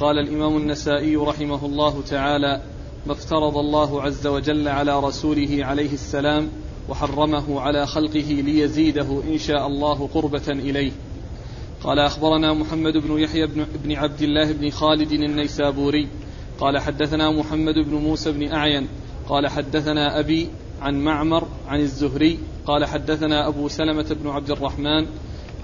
قال الإمام النسائي رحمه الله تعالى ما افترض الله عز وجل على رسوله عليه السلام وحرمه على خلقه ليزيده إن شاء الله قربة إليه. قال أخبرنا محمد بن يحيى بن, عبد الله بن خالد النيسابوري. قال حدثنا محمد بن موسى بن أعين. قال حدثنا أبي عن معمر عن الزهري. قال حدثنا أبو سلمة بن عبد الرحمن.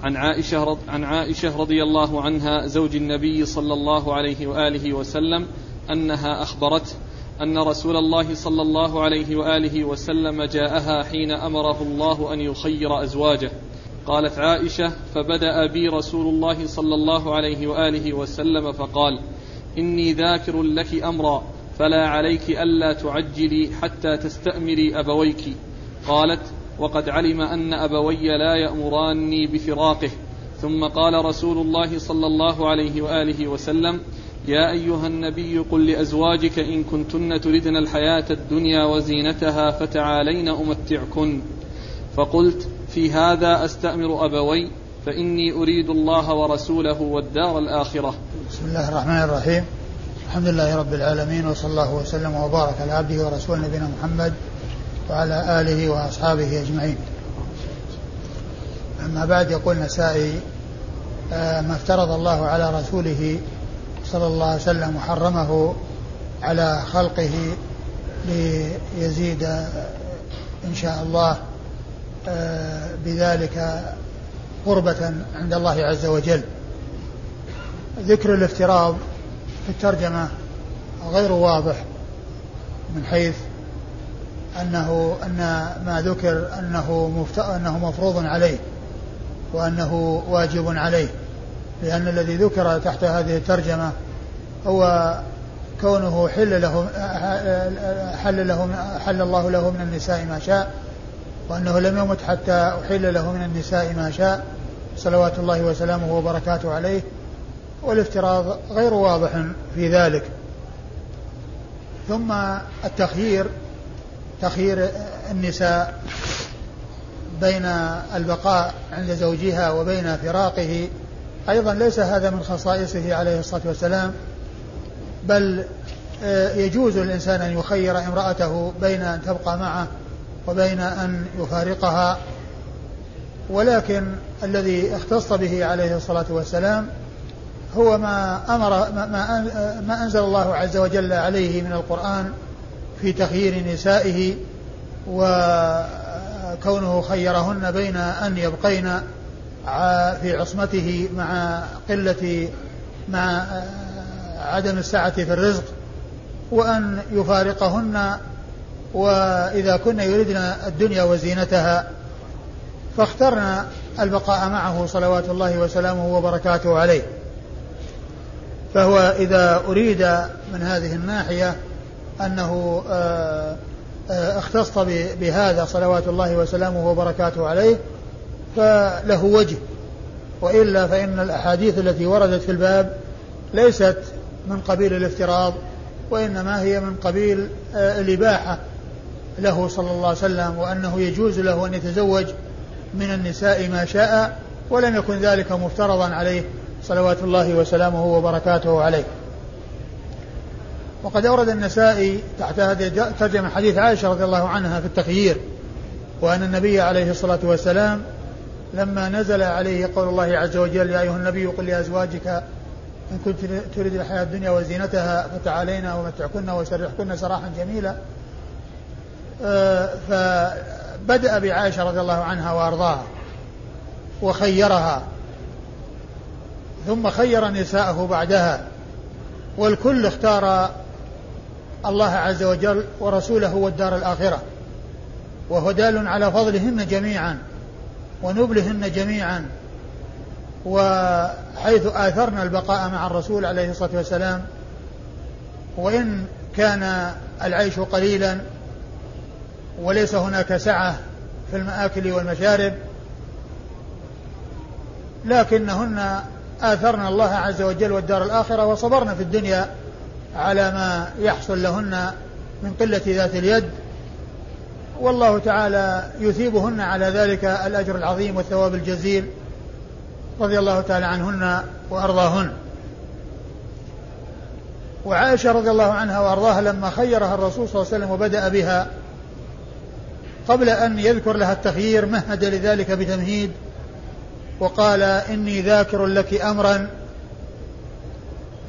عن عائشة رض عن عائشة رضي الله عنها زوج النبي صلى الله عليه وآله وسلم أنها أخبرته أن رسول الله صلى الله عليه وآله وسلم جاءها حين أمره الله أن يخير أزواجه. قالت عائشة فبدأ بي رسول الله صلى الله عليه وآله وسلم فقال إني ذاكر لك أمرا فلا عليك ألا تعجلي حتى تستأمري أبويك. قالت وقد علم أن أبوي لا يأمراني بفراقه. ثم قال رسول الله صلى الله عليه وآله وسلم يا أيها النبي قل لأزواجك إن كنتن تردن الحياة الدنيا وزينتها فتعالين أمتعكن. فقلت في هذا أستأمر أبوي فإني أريد الله ورسوله والدار الآخرة. بسم الله الرحمن الرحيم. الحمد لله رب العالمين وصلى الله وسلم وبارك على عبده ورسوله نبينا محمد وعلى آله وأصحابه أجمعين. أما بعد يقول النسائي آه، ما افترض الله على رسوله صلى الله عليه وسلم وحرمه على خلقه ليزيد إن شاء الله آه، بذلك قربة عند الله عز وجل. ذكر الافتراض في الترجمة غير واضح من حيث أنه أن ما ذكر أنه أنه مفروض عليه وأنه واجب عليه لأن الذي ذكر تحت هذه الترجمة هو كونه حل له حل له حل الله له من النساء ما شاء وأنه لم يمت حتى أحل له من النساء ما شاء صلوات الله وسلامه وبركاته عليه والافتراض غير واضح في ذلك. ثم التخيير تخيير النساء بين البقاء عند زوجها وبين فراقه. أيضا ليس هذا من خصائصه عليه الصلاة والسلام بل آه، يجوز للإنسان أن يخير امرأته بين أن تبقى معه وبين أن يفارقها. ولكن الذي اختص به عليه الصلاة والسلام هو ما أمر ما, ما أنزل الله عز وجل عليه من القرآن في تخيير نسائه وكونه خيرهن بين أن يبقين في عصمته مع قلة مع عدم السعة في الرزق وأن يفارقهن وإذا كن يريدن الدنيا وزينتها فاخترنا البقاء معه صلوات الله وسلامه وبركاته عليه. فهو إذا أريد من هذه الناحية أنه آه، آه، اختص بهذا صلوات الله وسلامه وبركاته عليه فله وجه. وإلا فإن الأحاديث التي وردت في الباب ليست من قبيل الافتراض وإنما هي من قبيل آه، الإباحة له صلى الله عليه وسلم وأنه يجوز له أن يتزوج من النساء ما شاء ولم يكن ذلك مفترضا عليه صلوات الله وسلامه وبركاته عليه. وقد أورد النسائي تحت هذه ترجمة حديث عائشة رضي الله عنها في التخيير وأن النبي عليه الصلاة والسلام لما نزل عليه قول الله عز وجل يا أيها النبي قل لأزواجك إن كنت تريد الحياة الدنيا وزينتها فتعالينا ومتعكن وسرحكن سراحا جميلا. آه، فبدأ بعائشة رضي الله عنها وأرضاها وخيرها ثم خير نساءه بعدها والكل اختار الله عز وجل ورسوله والدار الآخرة. وهو دال على فضلهن جميعا ونبلهن جميعا وحيث آثرنا البقاء مع الرسول عليه الصلاة والسلام. وإن كان العيش قليلا وليس هناك سعة في المآكل والمشارب لكنهن آثرنا الله عز وجل والدار الآخرة وصبرنا في الدنيا على ما يحصل لهن من قلة ذات اليد. والله تعالى يثيبهن على ذلك الأجر العظيم والثواب الجزيل رضي الله تعالى عنهن وأرضاهن. وعائشة رضي الله عنها وأرضاها لما خيرها الرسول صلى الله عليه وسلم وبدأ بها قبل أن يذكر لها التخيير مهد لذلك بتمهيد وقال إني ذاكر لك أمرا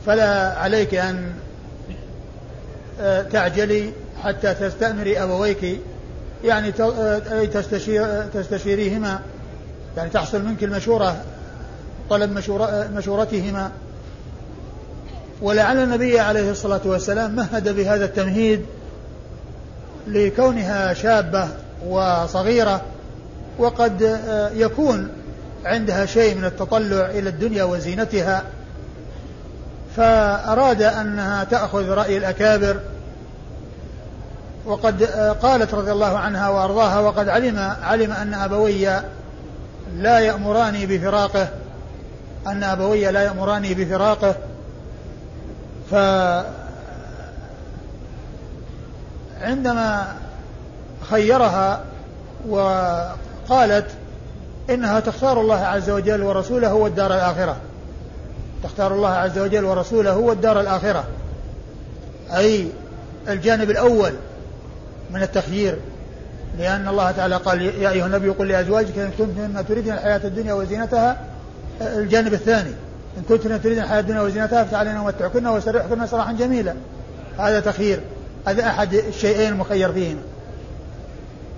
فلا عليك أن تعجلي حتى تستأمري أبويك. يعني آه، تستشير تستشيريهما. يعني تحصل منك المشورة طلب مشورة مشورتهما. ولعل النبي عليه الصلاة والسلام مهد بهذا التمهيد لكونها شابة وصغيرة وقد آه، يكون عندها شيء من التطلع إلى الدنيا وزينتها. فأراد أنها تأخذ رأي الأكابر وقد آه، قالت رضي الله عنها وأرضاها وقد علم علم أن أبوي لا يأمراني بفراقه أن أبوي لا يأمراني بفراقه ف عندما خيرها وقالت إنها تختار الله عز وجل ورسوله والدار الآخرة. تختار الله عز وجل ورسوله والدار الآخرة. أي الجانب الأول من التخيير. لأن الله تعالى قال يا أيها النبي قل لأزواجك إن كنتن تريدن الحياة الدنيا وزينتها. الجانب الثاني إن كنتن تريدن الحياة الدنيا وزينتها فتعالينا ومتعكن وسرحكن سراحا جميلا. هذا تخيير. هذا أحد الشيئين المخير فيهما.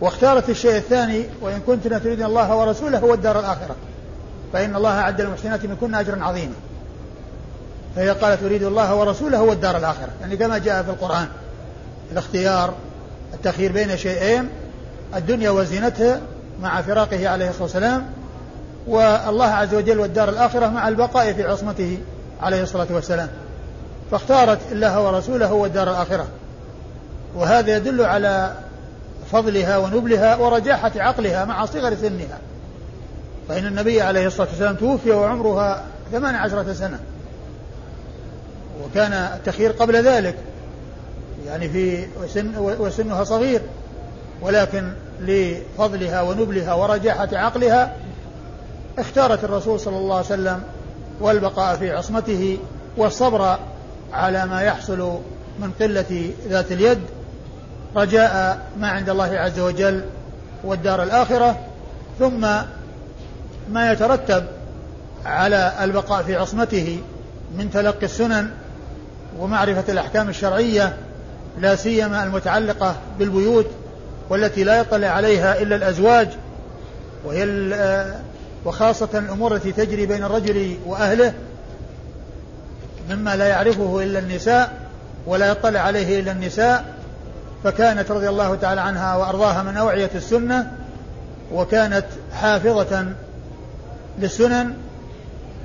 واختارت الشيء الثاني وإن كنتن تريدن الله ورسوله والدار الآخرة. فإن الله أعد للمحسنات منكن أجرا عظيما. فهي قالت تريد الله ورسوله والدار الآخرة. يعني كما جاء في القرآن الاختيار التخيير بين شيئين الدنيا وزينتها مع فراقه عليه الصلاة والسلام والله عز وجل والدار الآخرة مع البقاء في عصمته عليه الصلاة والسلام. فاختارت الله ورسوله والدار الآخرة. وهذا يدل على فضلها ونبلها ورجاحة عقلها مع صغر سنها. فإن النبي عليه الصلاة والسلام توفي وعمرها ثمان عشرة سنة. وكان التخيير قبل ذلك. يعني في وسن وسنها صغير ولكن لفضلها ونبلها ورجاحة عقلها اختارت الرسول صلى الله عليه وسلم والبقاء في عصمته والصبر على ما يحصل من قلة ذات اليد. رجاء ما عند الله عز وجل والدار الآخرة ثم ما يترتب على البقاء في عصمته من تلقي السنن ومعرفة الأحكام الشرعية لا سيما المتعلقة بالبيوت والتي لا يطلع عليها إلا الأزواج وهي وخاصة الأمور التي تجري بين الرجل وأهله مما لا يعرفه إلا النساء ولا يطلع عليه إلا النساء فكانت رضي الله تعالى عنها وأرضاها من أوعية السنة وكانت حافظة للسنن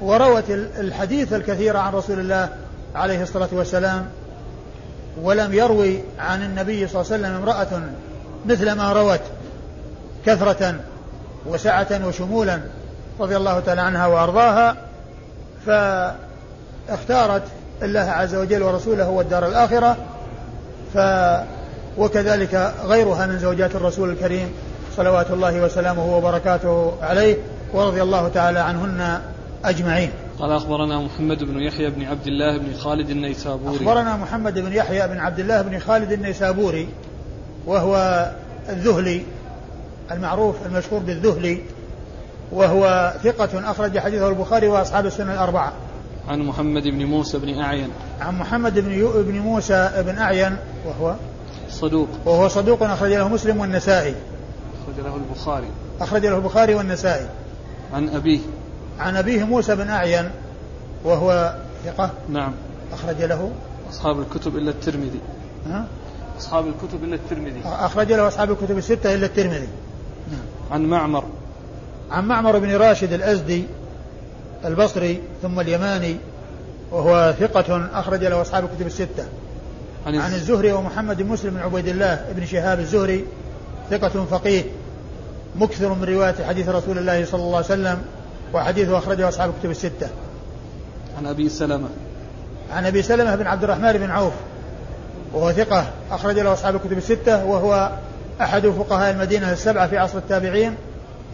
وروت الحديث الكثير عن رسول الله عليه الصلاة والسلام ولم يروي عن النبي صلى الله عليه وسلم امرأة مثل ما روت كثرة وسعة وشمولا رضي الله تعالى عنها وأرضاها فاختارت الله عز وجل ورسوله والدار الآخرة ف وكذلك غيرها من زوجات الرسول الكريم صلوات الله وسلامه وبركاته عليه ورضي الله تعالى عنهن أجمعين. قال أخبرنا محمد بن يحيى بن عبد الله بن خالد النيسابوري. أخبرنا محمد بن يحيى بن عبد الله بن خالد النيسابوري وهو الذهلي المعروف المشهور بالذهلي وهو ثقة أخرج حديثه البخاري وأصحاب السنة الأربعة. عن محمد بن موسى بن أعين. عن محمد بن بن موسى بن أعين وهو صدوق. وهو صدوق أخرج له مسلم والنسائي. أخرج له البخاري. أخرج له البخاري والنسائي. عن أبيه. عن أبيه موسى بن أعين وهو ثقة. نعم. أخرج له. أصحاب الكتب إلا الترمذي. ها؟ أصحاب الكتب إلا الترمذي. أخرج له أصحاب الكتب الستة إلا الترمذي. نعم. عن معمر. عن معمر بن راشد الأزدي البصري ثم اليماني وهو ثقة أخرج له أصحاب الكتب الستة. عن, عن الزهري ومحمد بن مسلم بن عبيد الله بن شهاب الزهري ثقة فقيه مكثر من رواية حديث رسول الله صلى الله عليه وسلم. وحديثه أخرجه أصحاب الكتب الستة. عن أبي سلمة. عن أبي سلمة بن عبد الرحمن بن عوف وهو ثقة أخرج له أصحاب الكتب الستة وهو أحد فقهاء المدينة السبعة في عصر التابعين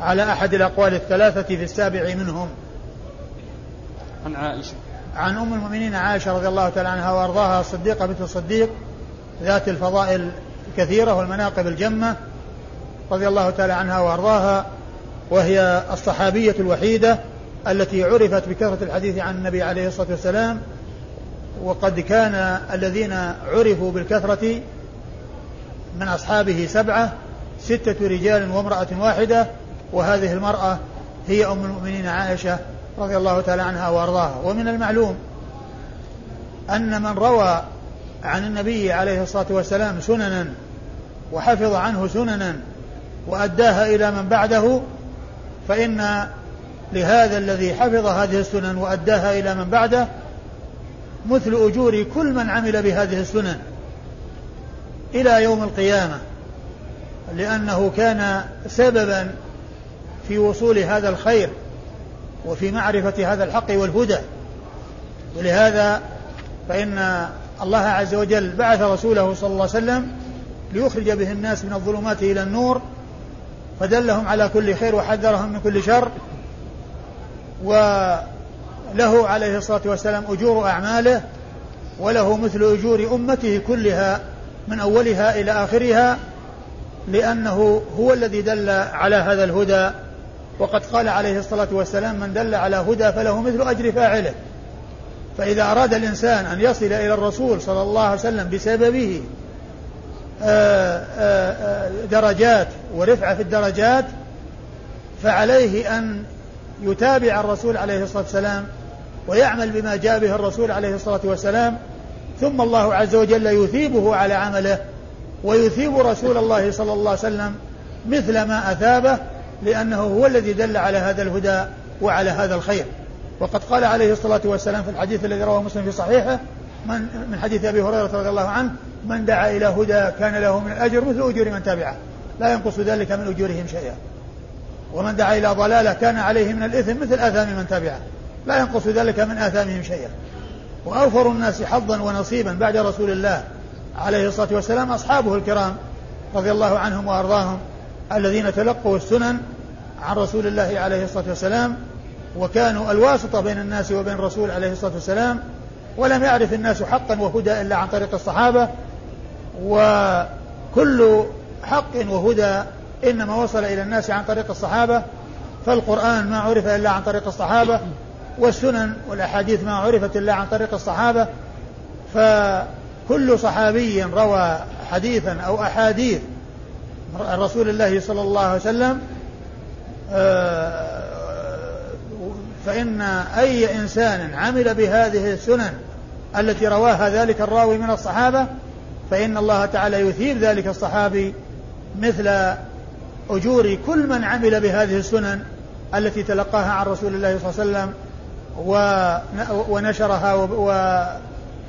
على أحد الأقوال الثلاثة في السابع منهم. عن عائشة. عن أم المؤمنين عائشة رضي الله تعالى عنها وأرضاها الصديقة بنت الصديق ذات الفضائل الكثيرة والمناقب الجمة رضي الله تعالى عنها وأرضاها. وهي الصحابية الوحيدة التي عرفت بكثرة الحديث عن النبي عليه الصلاة والسلام وقد كان الذين عرفوا بالكثرة من أصحابه سبعة ستة رجال وامرأة واحدة وهذه المرأة هي أم المؤمنين عائشة رضي الله تعالى عنها وأرضاها. ومن المعلوم أن من روى عن النبي عليه الصلاة والسلام سننا وحفظ عنه سننا وأداها إلى من بعده فإن لهذا الذي حفظ هذه السنن وأداها إلى من بعده مثل أجور كل من عمل بهذه السنن إلى يوم القيامة لأنه كان سببا في وصول هذا الخير وفي معرفة هذا الحق والهدى. ولهذا فإن الله عز وجل بعث رسوله صلى الله عليه وسلم ليخرج به الناس من الظلمات إلى النور فدلهم على كل خير وحذرهم من كل شر. وله عليه الصلاة والسلام أجور أعماله وله مثل أجور أمته كلها من أولها إلى آخرها لأنه هو الذي دل على هذا الهدى. وقد قال عليه الصلاة والسلام من دل على هدى فله مثل أجر فاعله. فإذا أراد الإنسان أن يصل إلى الرسول صلى الله عليه وسلم بسببه درجات ورفعة في الدرجات فعليه أن يتابع الرسول عليه الصلاة والسلام ويعمل بما جاء به الرسول عليه الصلاة والسلام ثم الله عز وجل يثيبه على عمله ويثيب رسول الله صلى الله عليه وسلم مثل ما أثابه لأنه هو الذي دل على هذا الهدى وعلى هذا الخير. وقد قال عليه الصلاة والسلام في الحديث الذي رواه مسلم في صحيحه من من حديث أبي هريرة رضي الله عنه من دعا إلى هدى كان له من الأجر مثل أجور من تبعه. لا ينقص ذلك من أجورهم شيئا. ومن دعا إلى ضلالة كان عليه من الإثم مثل آثام من تبعه. لا ينقص ذلك من آثامهم شيئا. وأوفر الناس حظا ونصيبا بعد رسول الله عليه الصلاة والسلام أصحابه الكرام رضي الله عنهم وأرضاهم الذين تلقوا السنن عن رسول الله عليه الصلاة والسلام وكانوا الواسطة بين الناس وبين الرسول عليه الصلاة والسلام ولم يعرف الناس حقا وهدى إلا عن طريق الصحابة وكل حق وهدى إنما وصل إلى الناس عن طريق الصحابة فالقرآن ما عرف إلا عن طريق الصحابة والسنن والأحاديث ما عرفت إلا عن طريق الصحابة. فكل صحابي روى حديثا أو أحاديث رسول الله صلى الله عليه وسلم آه، فإن أي إنسان عمل بهذه السنن التي رواها ذلك الراوي من الصحابة فإن الله تعالى يثيب ذلك الصحابي مثل أجور كل من عمل بهذه السنن التي تلقاها عن رسول الله صلى الله عليه وسلم ونشرها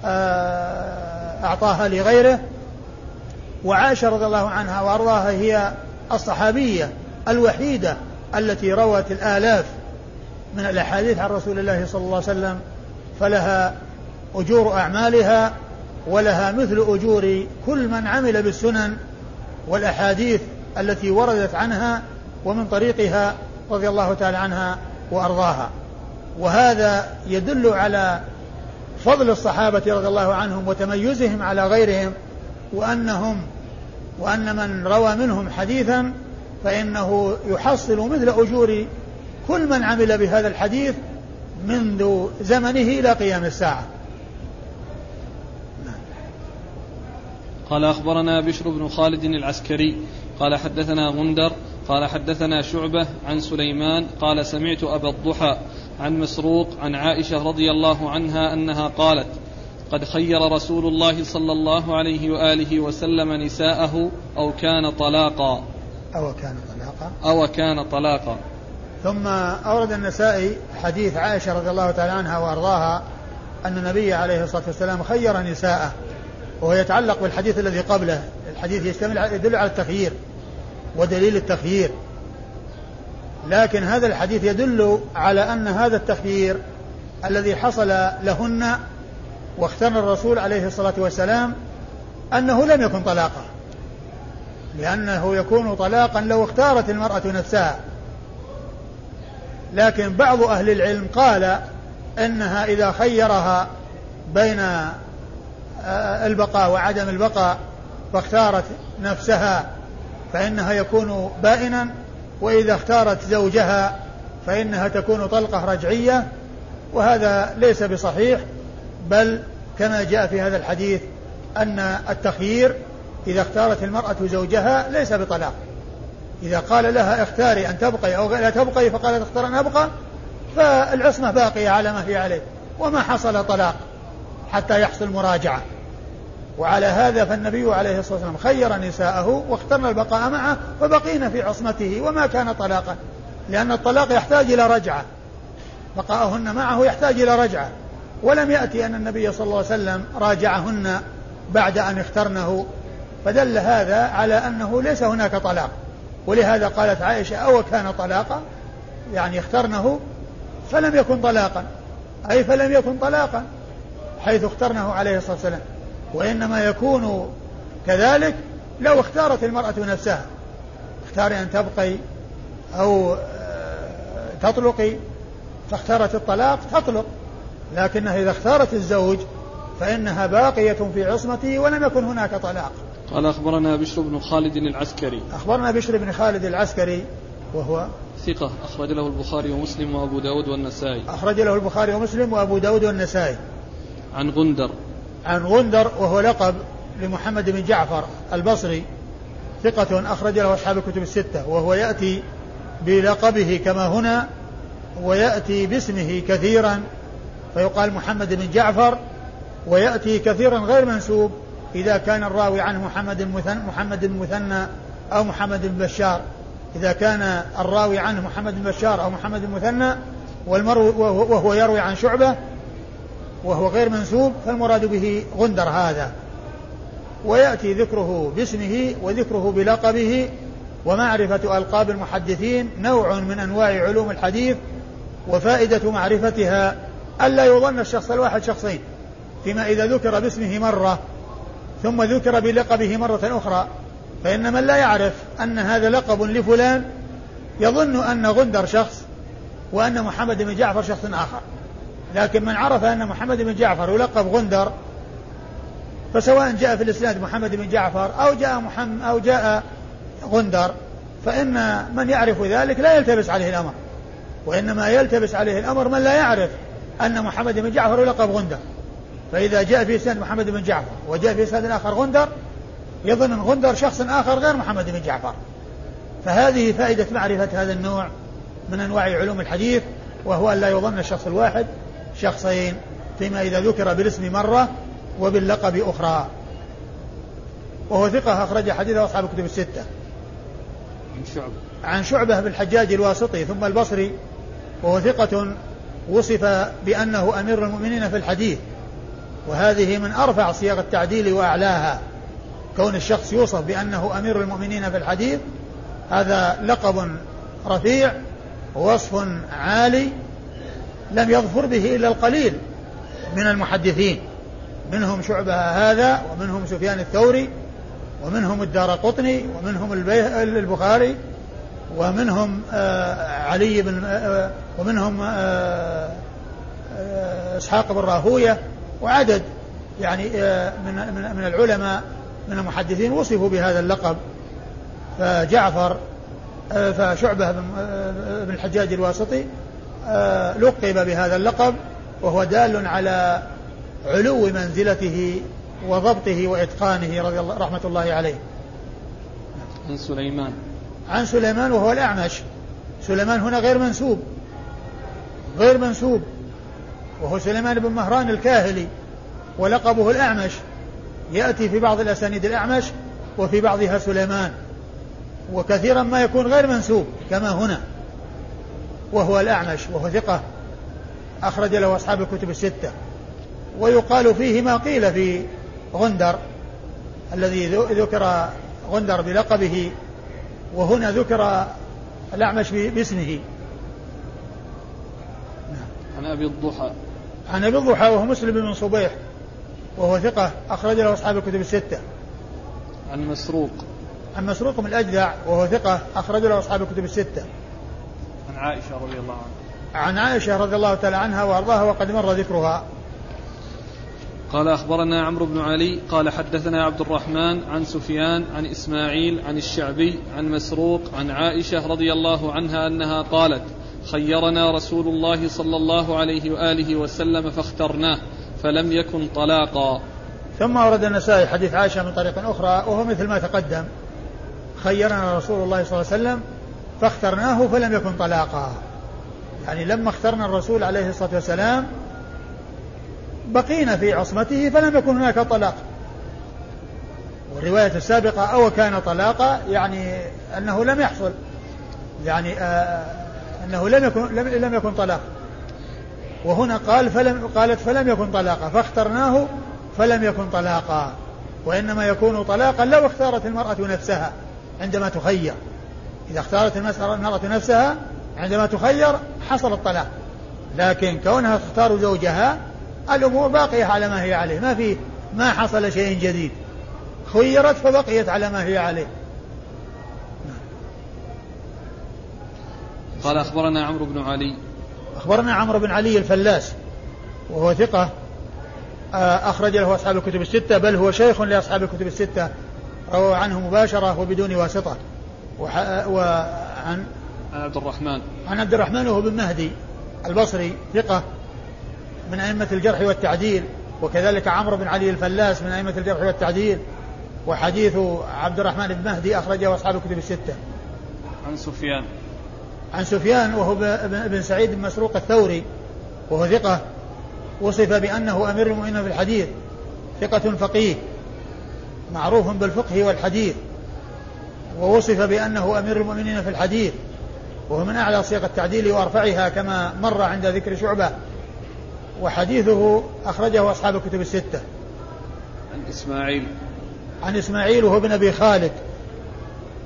وأعطاها لغيره. وعائشة رضي الله عنها وأرضاها هي الصحابية الوحيدة التي روت الآلاف من الأحاديث عن رسول الله صلى الله عليه وسلم فلها أجور أعمالها ولها مثل أجور كل من عمل بالسنن والأحاديث التي وردت عنها ومن طريقها رضي الله تعالى عنها وأرضاها. وهذا يدل على فضل الصحابة رضي الله عنهم وتميزهم على غيرهم وأنهم وأن من روى منهم حديثا فإنه يحصل مثل أجور كل من عمل بهذا الحديث منذ زمنه إلى قيام الساعة. قال أخبرنا بشر بن خالد العسكري قال حدثنا غندر قال حدثنا شعبة عن سليمان قال سمعت أبا الضحى عن مسروق عن عائشة رضي الله عنها أنها قالت قد خير رسول الله صلى الله عليه وآله وسلم نساءه أو كان طلاقا. أو كان طلاقا. أو كان طلاقا. ثم أورد النسائي حديث عائشة رضي الله تعالى عنها وأرضاها أن النبي عليه الصلاة والسلام خير نساءه. وهو يتعلق بالحديث الذي قبله. الحديث يشتمل يدل على التخيير ودليل التخيير لكن هذا الحديث يدل على أن هذا التخيير الذي حصل لهن واختار الرسول عليه الصلاة والسلام أنه لم يكن طلاقا. لأنه يكون طلاقا لو اختارت المرأة نفسها. لكن بعض أهل العلم قال إنها إذا خيرها بين البقاء وعدم البقاء فاختارت نفسها فإنها يكون بائنا وإذا اختارت زوجها فإنها تكون طلقة رجعية وهذا ليس بصحيح بل كما جاء في هذا الحديث أن التخيير إذا اختارت المرأة زوجها ليس بطلاق. إذا قال لها اختاري أن تبقي أو لا تبقي فقالت اختار أن أبقى فالعصمة باقية على ما هي عليه وما حصل طلاق. حتى يحصل مراجعة. وعلى هذا فالنبي عليه الصلاة والسلام خير نساءه واخترنا البقاء معه فبقينا في عصمته وما كان طلاقا لأن الطلاق يحتاج إلى رجعة. بقاؤهن معه يحتاج إلى رجعة. ولم يأتي أن النبي صلى الله عليه وسلم راجعهن بعد أن اخترنه. فدل هذا على أنه ليس هناك طلاق. ولهذا قالت عائشة أو كان طلاقا؟ يعني اخترنه فلم يكن طلاقا. أي فلم يكن طلاقا. حيث اخترنه عليه الصلاة والسلام. وإنما يكون كذلك لو اختارت المرأة نفسها. اختاري أن تبقي أو آه، تطلقي. فاختارت الطلاق تطلق. لكنها إذا اختارت الزوج فإنها باقية في عصمته ولم يكن هناك طلاق. قال أخبرنا بشر بن خالد العسكري. أخبرنا بشر بن خالد العسكري وهو ثقة أخرج له البخاري ومسلم وأبو داود والنسائي. أخرج له البخاري ومسلم وأبو داود والنسائي. عن غندر. عن غندر وهو لقب لمحمد بن جعفر البصري ثقة أخرج له أصحاب الكتب الستة وهو يأتي بلقبه كما هنا ويأتي باسمه كثيرا فيقال محمد بن جعفر ويأتي كثيرا غير منسوب إذا كان الراوي عنه محمد المثنى محمد المثنى أو محمد بن بشار. إذا كان الراوي عنه محمد بن بشار أو محمد المثنى والمروي وهو يروي عن شعبة وهو غير منسوب فالمراد به غندر هذا. ويأتي ذكره باسمه وذكره بلقبه ومعرفة ألقاب المحدثين نوع من أنواع علوم الحديث وفائدة معرفتها ألا يظن الشخص الواحد شخصين فيما إذا ذكر باسمه مرة ثم ذكر بلقبه مرة أخرى فإن من لا يعرف أن هذا لقب لفلان يظن أن غندر شخص وأن محمد بن جعفر شخص آخر. لكن من عرف أن محمد بن جعفر يلقب غندر فسواء جاء في الإسناد محمد بن جعفر أو جاء محمد أو جاء غندر فإن من يعرف ذلك لا يلتبس عليه الأمر. وإنما يلتبس عليه الأمر من لا يعرف أن محمد بن جعفر يلقب غندر. فإذا جاء في سند محمد بن جعفر وجاء في سند آخر غندر يظن أن غندر شخص آخر غير محمد بن جعفر. فهذه فائدة معرفة هذا النوع من أنواع علوم الحديث وهو أن لا يظن الشخص الواحد شخصين فيما إذا ذكر بالاسم مرة وباللقب أخرى. وهو ثقة أخرج حديثه أصحاب الكتب الستة. عن شعبة. عن شعبة بالحجاج الواسطي ثم البصري. وهو ثقة وصف بأنه أمير المؤمنين في الحديث. وهذه من أرفع صيغ التعديل وأعلاها. كون الشخص يوصف بأنه أمير المؤمنين في الحديث هذا لقب رفيع ووصف عالي لم يظفر به إلا القليل من المحدثين. منهم شعبة هذا ومنهم سفيان الثوري ومنهم الدار قطني ومنهم البخاري ومنهم آه علي بن آه ومنهم آه آه إسحاق بن راهوية وعدد يعني من من من العلماء من المحدثين وصفوا بهذا اللقب. فجعفر فشعبة بن الحجاج الواسطي لقب بهذا اللقب وهو دال على علو منزلته وضبطه وإتقانه رضي الله رحمة الله عليه. عن سليمان. عن سليمان وهو الأعمش. سليمان هنا غير منسوب. غير منسوب. وهو سليمان بن مهران الكاهلي. ولقبه الأعمش. يأتي في بعض الأسانيد الأعمش وفي بعضها سليمان. وكثيرا ما يكون غير منسوب كما هنا. وهو الأعمش وهو ثقة. أخرج له أصحاب الكتب الستة. ويقال فيه ما قيل في غندر الذي ذكر غندر بلقبه وهنا ذكر الأعمش باسمه. عن أبي الضحى. عن أبي الضحى وهو مسلم بن صبيح وهو ثقة. أخرج له أصحاب الكتب الستة. عن مسروق. عن مسروق من الأجدع وهو ثقة. أخرج له أصحاب الكتب الستة. عن عائشة رضي الله عنها. عن عائشة رضي الله تعالى عنها وأرضاها وقد مر ذكرها. قال أخبرنا عمرو بن علي قال حدثنا عبد الرحمن عن سفيان عن إسماعيل عن الشعبي عن مسروق عن عائشة رضي الله عنها أنها قالت خيرنا رسول الله صلى الله عليه وآله وسلم فاخترناه فلم يكن طلاقا. ثم ورد النسائي حديث عائشة من طريق أخرى وهو مثل ما تقدم خيرنا رسول الله صلى الله عليه وسلم فاخترناه فلم يكن طلاقا. يعني لما اخترنا الرسول عليه الصلاة والسلام بقينا في عصمته فلم يكن هناك طلاق. والرواية السابقة أو كان طلاقا يعني أنه لم يحصل. يعني آه أنه لم يكن لم, لم يكن طلاق. وهنا قال فلم قالت فلم يكن طلاقا. فاخترناه فلم يكن طلاقا. وإنما يكون طلاقا لو اختارت المرأة نفسها عندما تخير. إذا اختارت المرأة نفسها عندما تخير حصل الطلاق. لكن كونها تختار زوجها الأمور باقية على ما هي عليه. ما في ما حصل شيء جديد. خيرت فبقيت على ما هي عليه. قال أخبرنا عمرو بن علي. أخبرنا عمرو بن علي الفلاس. وهو ثقة. آه، أخرج له أصحاب الكتب الستة بل هو شيخ لأصحاب الكتب الستة. روى عنه مباشرة وبدون واسطة. وعن عن عبد الرحمن. عن عبد الرحمن وهو بن مهدي البصري ثقة من أئمة الجرح والتعديل وكذلك عمرو بن علي الفلاس من أئمة الجرح والتعديل وحديث عبد الرحمن بن مهدي أخرجه أصحاب الكتب الستة. عن سفيان. عن سفيان وهو بن سعيد بن مسروق الثوري وهو ثقة وصف بأنه أمير المؤمنين في الحديث ثقة فقيه معروف بالفقه والحديث. ووصف بأنه أمير المؤمنين في الحديث وهو من أعلى صيغ التعديل وأرفعها كما مر عند ذكر شعبة. وحديثه أخرجه أصحاب الكتب الستة. عن إسماعيل. عن إسماعيل وهو ابن أبي خالد.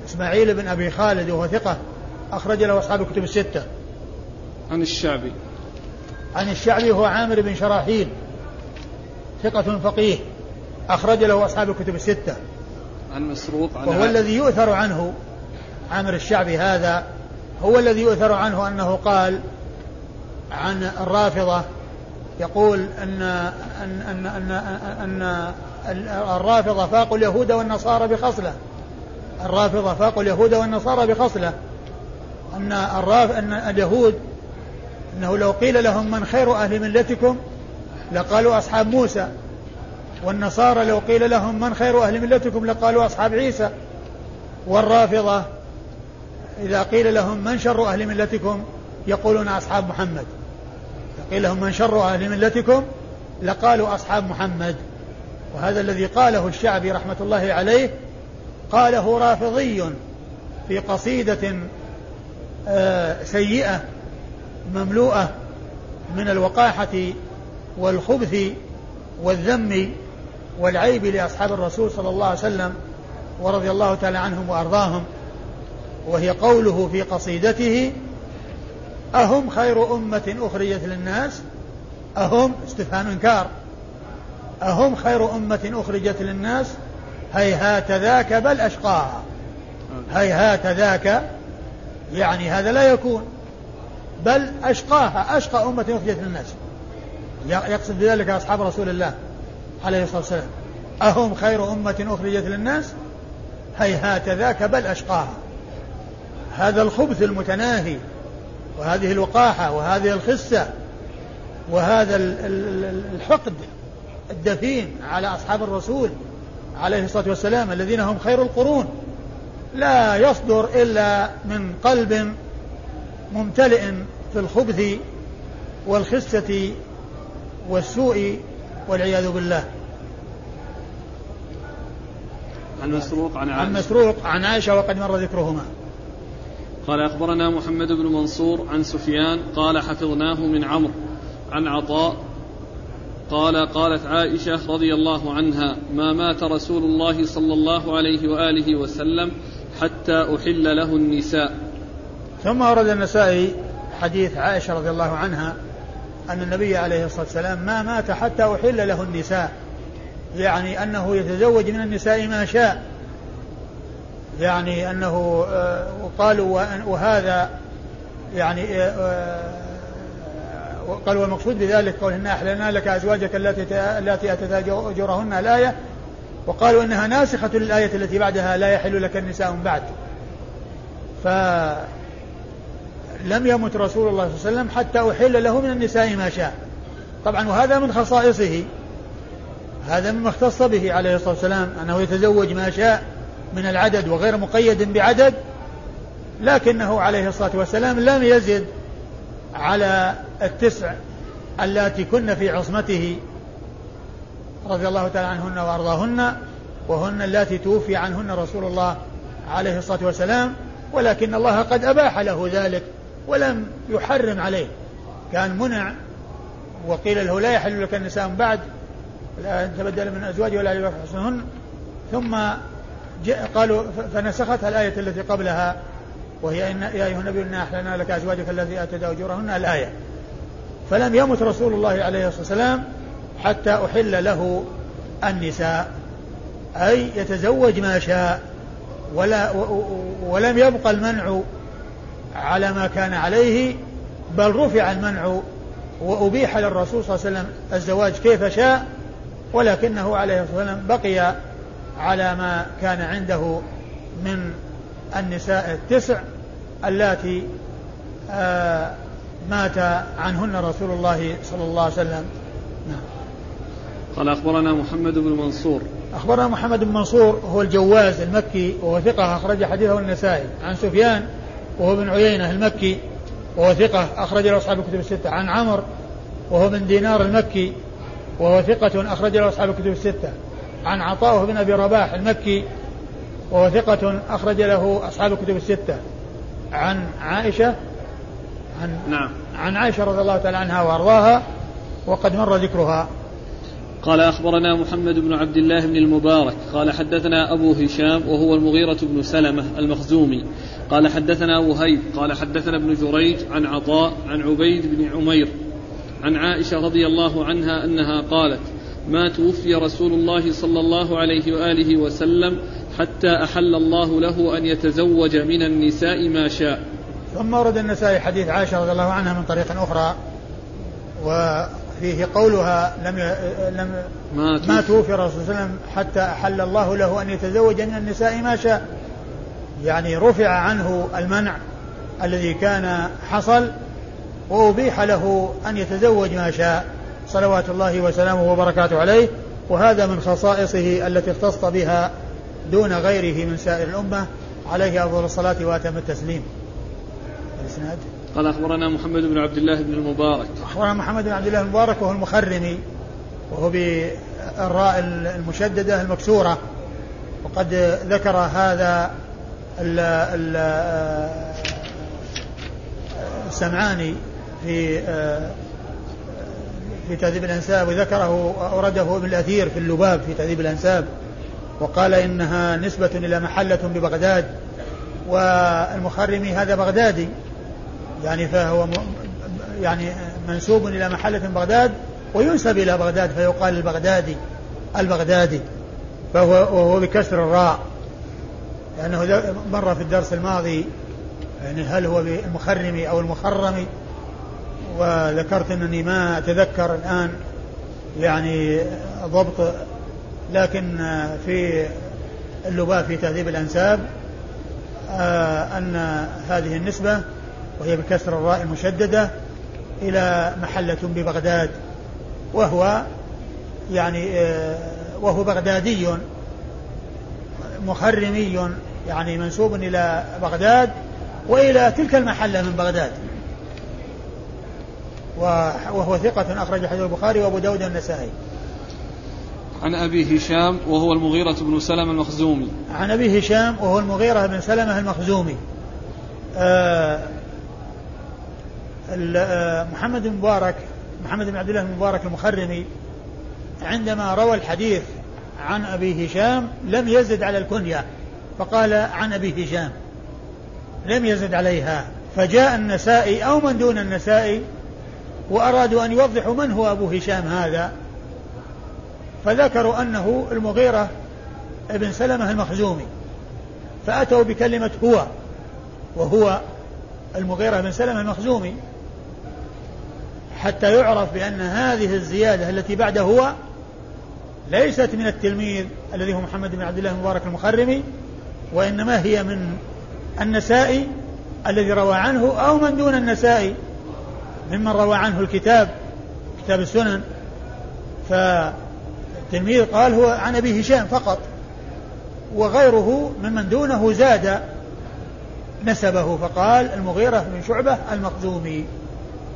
إسماعيل بن أبي خالد وهو ثقة أخرج له أصحاب الكتب الستة. عن الشعبي. عن الشعبي هو عامر بن شراحيل ثقة فقيه أخرج له أصحاب الكتب الستة. عن مسروق عن وهو الذي يؤثر عنه عامر الشعبي هذا هو الذي يؤثر عنه أنه قال عن الرافضة يقول أن أن أن أن, أن الرافضة فاقوا اليهود والنصارى بخصلة. الرافضة فاقوا اليهود والنصارى بخصلة. أن الراف أن اليهود أنه لو قيل لهم من خير أهل ملتكم لقالوا أصحاب موسى. والنصارى لو قيل لهم من خير أهل ملتكم لقالوا أصحاب عيسى والرافضة إذا قيل لهم من شر أهل ملتكم يقولون أصحاب محمد. قيل لهم من شر أهل ملتكم لقالوا أصحاب محمد. وهذا الذي قاله الشعبي رحمة الله عليه قاله رافضي في قصيدة آه، سيئة مملوءة من الوقاحة والخبث والذم والعيب لأصحاب الرسول صلى الله عليه وسلم ورضي الله تعالى عنهم وأرضاهم وهي قوله في قصيدته أهم خير أمة أخرجت للناس؟ أهم استفهام إنكار. أهم خير أمة أخرجت للناس؟ هيهات ذاك بل أشقاها. هيهات ذاك يعني هذا لا يكون بل أشقاها أشقى أمة أخرجت للناس. يقصد بذلك أصحاب رسول الله. عليه الصلاة والسلام. أهم خير أمة أخرجت للناس؟ هيهات ذاك بل أشقاها. هذا الخبث المتناهي وهذه الوقاحة وهذه الخسة وهذا الحقد الدفين على أصحاب الرسول عليه الصلاة والسلام الذين هم خير القرون. لا يصدر إلا من قلب ممتلئ في الخبث والخسة والسوء والعياذ بالله. عن مسروق عن عائشة. عن مسروق عن عائشة وقد مر ذكرهما. قال أخبرنا محمد بن منصور عن سفيان قال حفظناه من عمرو عن عطاء قال قالت عائشة رضي الله عنها ما مات رسول الله صلى الله عليه وآله وسلم حتى أحل له النساء. ثم ورد النسائي حديث عائشة رضي الله عنها أن النبي عليه الصلاة والسلام ما مات حتى أحل له النساء. يعني أنه يتزوج من النساء ما شاء. يعني أنه آه، قالوا وهذا يعني آه، قال والمقصود بذلك قول إنا أحللنا لك أزواجك التي التي أتت أجورهن الآية. وقالوا إنها ناسخة للآية التي بعدها لا يحل لك النساء من بعد. فلم يمت رسول الله صلى الله عليه وسلم حتى أحل له من النساء ما شاء. طبعا وهذا من خصائصه. هذا مما اختص به عليه الصلاة والسلام أنه يتزوج ما شاء من العدد وغير مقيد بعدد لكنه عليه الصلاة والسلام لم يزد على التسع اللاتي كن في عصمته رضي الله تعالى عنهن وأرضاهن وهن اللاتي توفي عنهن رسول الله عليه الصلاة والسلام ولكن الله قد أباح له ذلك ولم يحرم عليه. كان منع وقيل له لا يحل لك النساء بعد لا تبدل من أزواج ولا حسنهن ثم قالوا فنسختها الآية التي قبلها. وهي إن يا أيها النبي إنا أحللنا لك أزواجك التي آتت أجورهن الآية. فلم يمت رسول الله عليه الصلاة والسلام حتى أحل له النساء. أي يتزوج ما شاء. ولا ولم يبقى المنع على ما كان عليه بل رفع المنع. وأبيح للرسول صلى الله عليه وسلم الزواج كيف شاء. ولكنه عليه الصلاة والسلام بقي على ما كان عنده من النساء التسع اللاتي آه مات عنهن رسول الله صلى الله عليه وسلم. نعم. قال أخبرنا محمد بن منصور. أخبرنا محمد بن منصور هو الجواز المكي وهو ثقة أخرج حديثه النسائي. عن سفيان وهو ابن عيينة المكي وهو ثقة أخرج له أصحاب الكتب الستة. عن عمر وهو من دينار المكي وهو ثقة أخرج له أصحاب الكتب الستة. عن عطاء بن أبي رباح المكي وهو ثقة أخرج له أصحاب الكتب الستة. عن عائشة عن نعم. عن عائشة رضي الله تعالى عنها وأرضاها وقد مر ذكرها. قال أخبرنا محمد بن عبد الله بن المبارك. قال حدثنا أبو هشام وهو المغيرة بن سلمة المخزومي. قال حدثنا وهيب. قال حدثنا ابن جريج عن عطاء عن عبيد بن عمير. عن عائشة رضي الله عنها أنها قالت ما توفي رسول الله صلى الله عليه وآله وسلم حتى أحل الله له أن يتزوج من النساء ما شاء. ثم ورد النسائي حديث عائشة رضي الله عنها من طريق أخرى وفيه قولها لم ي... لم ما توفي, ما توفي صلى الله عليه وسلم حتى أحل الله له أن يتزوج من النساء ما شاء. يعني رفع عنه المنع الذي كان حصل وأبيح له أن يتزوج ما شاء صلوات الله وسلامه وبركاته عليه وهذا من خصائصه التي اختص بها دون غيره من سائر الأمة. عليه أفضل الصلاة وأتم التسليم. الإسناد؟ قال أخبرنا محمد بن عبد الله بن المبارك. أخبرنا محمد بن عبد الله المبارك وهو المخرمي وهو بالراء المشددة المكسورة وقد ذكر هذا السمعاني في في تهذيب الأنساب وذكره أورده ابن الأثير في اللباب في تهذيب الأنساب وقال إنها نسبة إلى محلة ببغداد والمخرمي هذا بغدادي يعني فهو يعني منسوب إلى محلة بغداد وينسب إلى بغداد فيقال البغدادي البغدادي فهو وهو بكسر الراء لأنه مر في الدرس الماضي يعني هل هو المخرمي أو المخرمي وذكرت أنني ما أتذكر الآن يعني ضبط لكن في اللباء في تهذيب الأنساب آه، أن هذه النسبة وهي بكسر الراء المشددة إلى محلة ببغداد وهو يعني آه، وهو بغدادي مخرمي يعني منسوب إلى بغداد وإلى تلك المحلة من بغداد. وهو ثقة أخرج حديث البخاري وأبو داود النسائي عن أبي هشام وهو المغيرة بن سلمة المخزومي. عن أبي هشام وهو المغيرة بن سلمة المخزومي. آه, آه، محمد بن مبارك محمد بن عبد الله بن مبارك المخرمي عندما روى الحديث عن أبي هشام لم يزد على الكنية فقال عن أبي هشام لم يزد عليها. فجاء النسائي أو من دون النسائي وأرادوا أن يوضحوا من هو أبو هشام هذا. فذكروا أنه المغيرة ابن سلمة المخزومي. فأتوا بكلمة هو وهو المغيرة بن سلمة المخزومي. حتى يعرف بأن هذه الزيادة التي بعد هو ليست من التلميذ الذي هو محمد بن عبد الله المبارك المخرمي وإنما هي من النسائي الذي روى عنه أو من دون النسائي. ممن روى عنه الكتاب كتاب السنن. فالتلميذ قال هو عن أبي هشام فقط وغيره ممن دونه زاد نسبه فقال المغيرة بن شعبة المخزومي.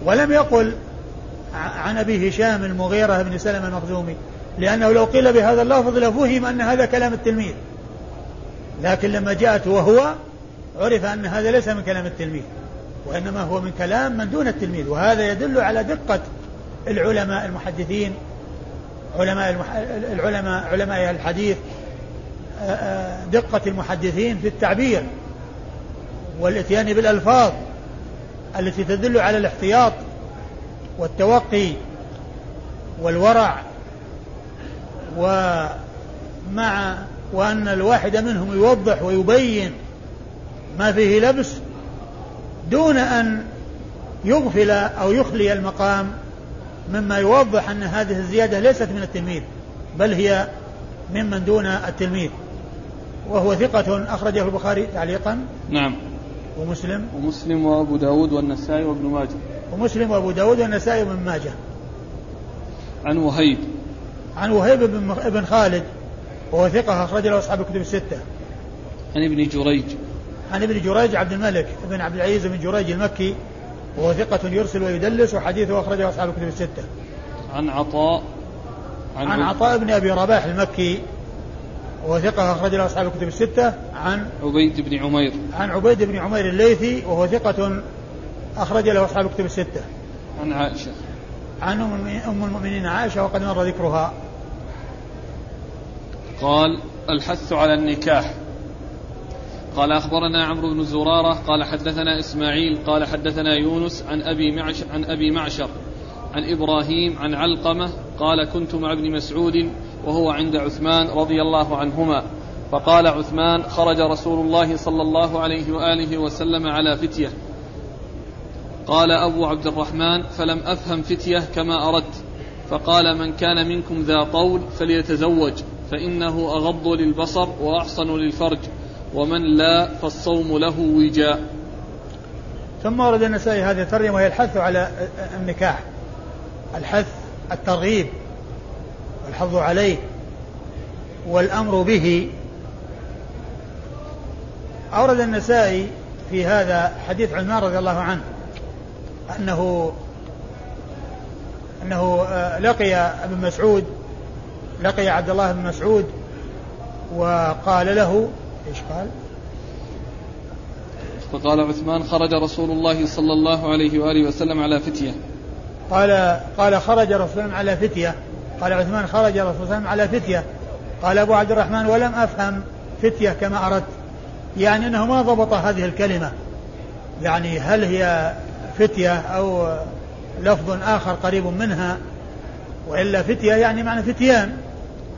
ولم يقل عن أبي هشام المغيرة بن سلمة المخزومي لأنه لو قيل بهذا اللفظ لفهم أن هذا كلام التلميذ. لكن لما جاءت وهو عرف أن هذا ليس من كلام التلميذ. وإنما هو من كلام من دون التلميذ وهذا يدل على دقة العلماء المحدثين علماء المح... العلماء علماء الحديث دقة المحدثين في التعبير والإتيان بالألفاظ التي تدل على الاحتياط والتوقي والورع ومع وأن الواحد منهم يوضح ويبين ما فيه لبس دون أن يغفل أو يخلي المقام مما يوضح أن هذه الزيادة ليست من التلميذ بل هي ممن دون التلميذ. وهو ثقة أخرجه البخاري تعليقا نعم. ومسلم. ومسلم وأبو داود والنسائي وابن ماجه. ومسلم وأبو داود والنسائي وابن ماجه. عن وهيب. عن وهيب بن خالد وهو ثقة أخرج له أصحاب الكتب الستة. عن ابن جريج. عن ابن جريج عبد الملك بن عبد العزيز بن جريج المكي وهو ثقة يرسل ويدلس وحديثه أخرجه أصحاب الكتب الستة. عن عطاء عن, عن عطاء بن أبي رباح المكي وهو ثقة أخرج له أصحاب الكتب الستة عن عبيد بن عمير عن عبيد بن عمير الليثي وهو ثقة أخرج له أصحاب الكتب الستة. عن عائشة عن أم المؤمنين عائشة وقد مر ذكرها. قال الحث على النكاح قال أخبرنا عمرو بن زرارة قال حدثنا إسماعيل قال حدثنا يونس عن أبي معشر عن أبي معشر عن إبراهيم عن علقمة قال كنت مع ابن مسعود وهو عند عثمان رضي الله عنهما فقال عثمان خرج رسول الله صلى الله عليه وآله وسلم على فتية. قال أبو عبد الرحمن فلم أفهم فتية كما أردت فقال من كان منكم ذا طول فليتزوج فإنه أغض للبصر وأحصن للفرج. ومن لا فالصوم له وجاء. ثم ورد النسائي هذه الترجمة وهي الحث على النكاح الحث الترغيب والحظ عليه والأمر به. أورد النسائي في هذا حديث عثمان رضي الله عنه أنه أنه آه، لقي ابن مسعود لقي عبد الله بن مسعود وقال له إيش قال؟ فقال عثمان خرج رسول الله صلى الله عليه وآله وسلم على فتية. قال قال خرج رسول الله على فتية. قال عثمان خرج رسول الله على فتية. قال أبو عبد الرحمن ولم أفهم فتية كما أردت. يعني أنه ما ضبط هذه الكلمة. يعني هل هي فتية أو لفظ آخر قريب منها؟ وإلا فتية يعني معنى فتيان.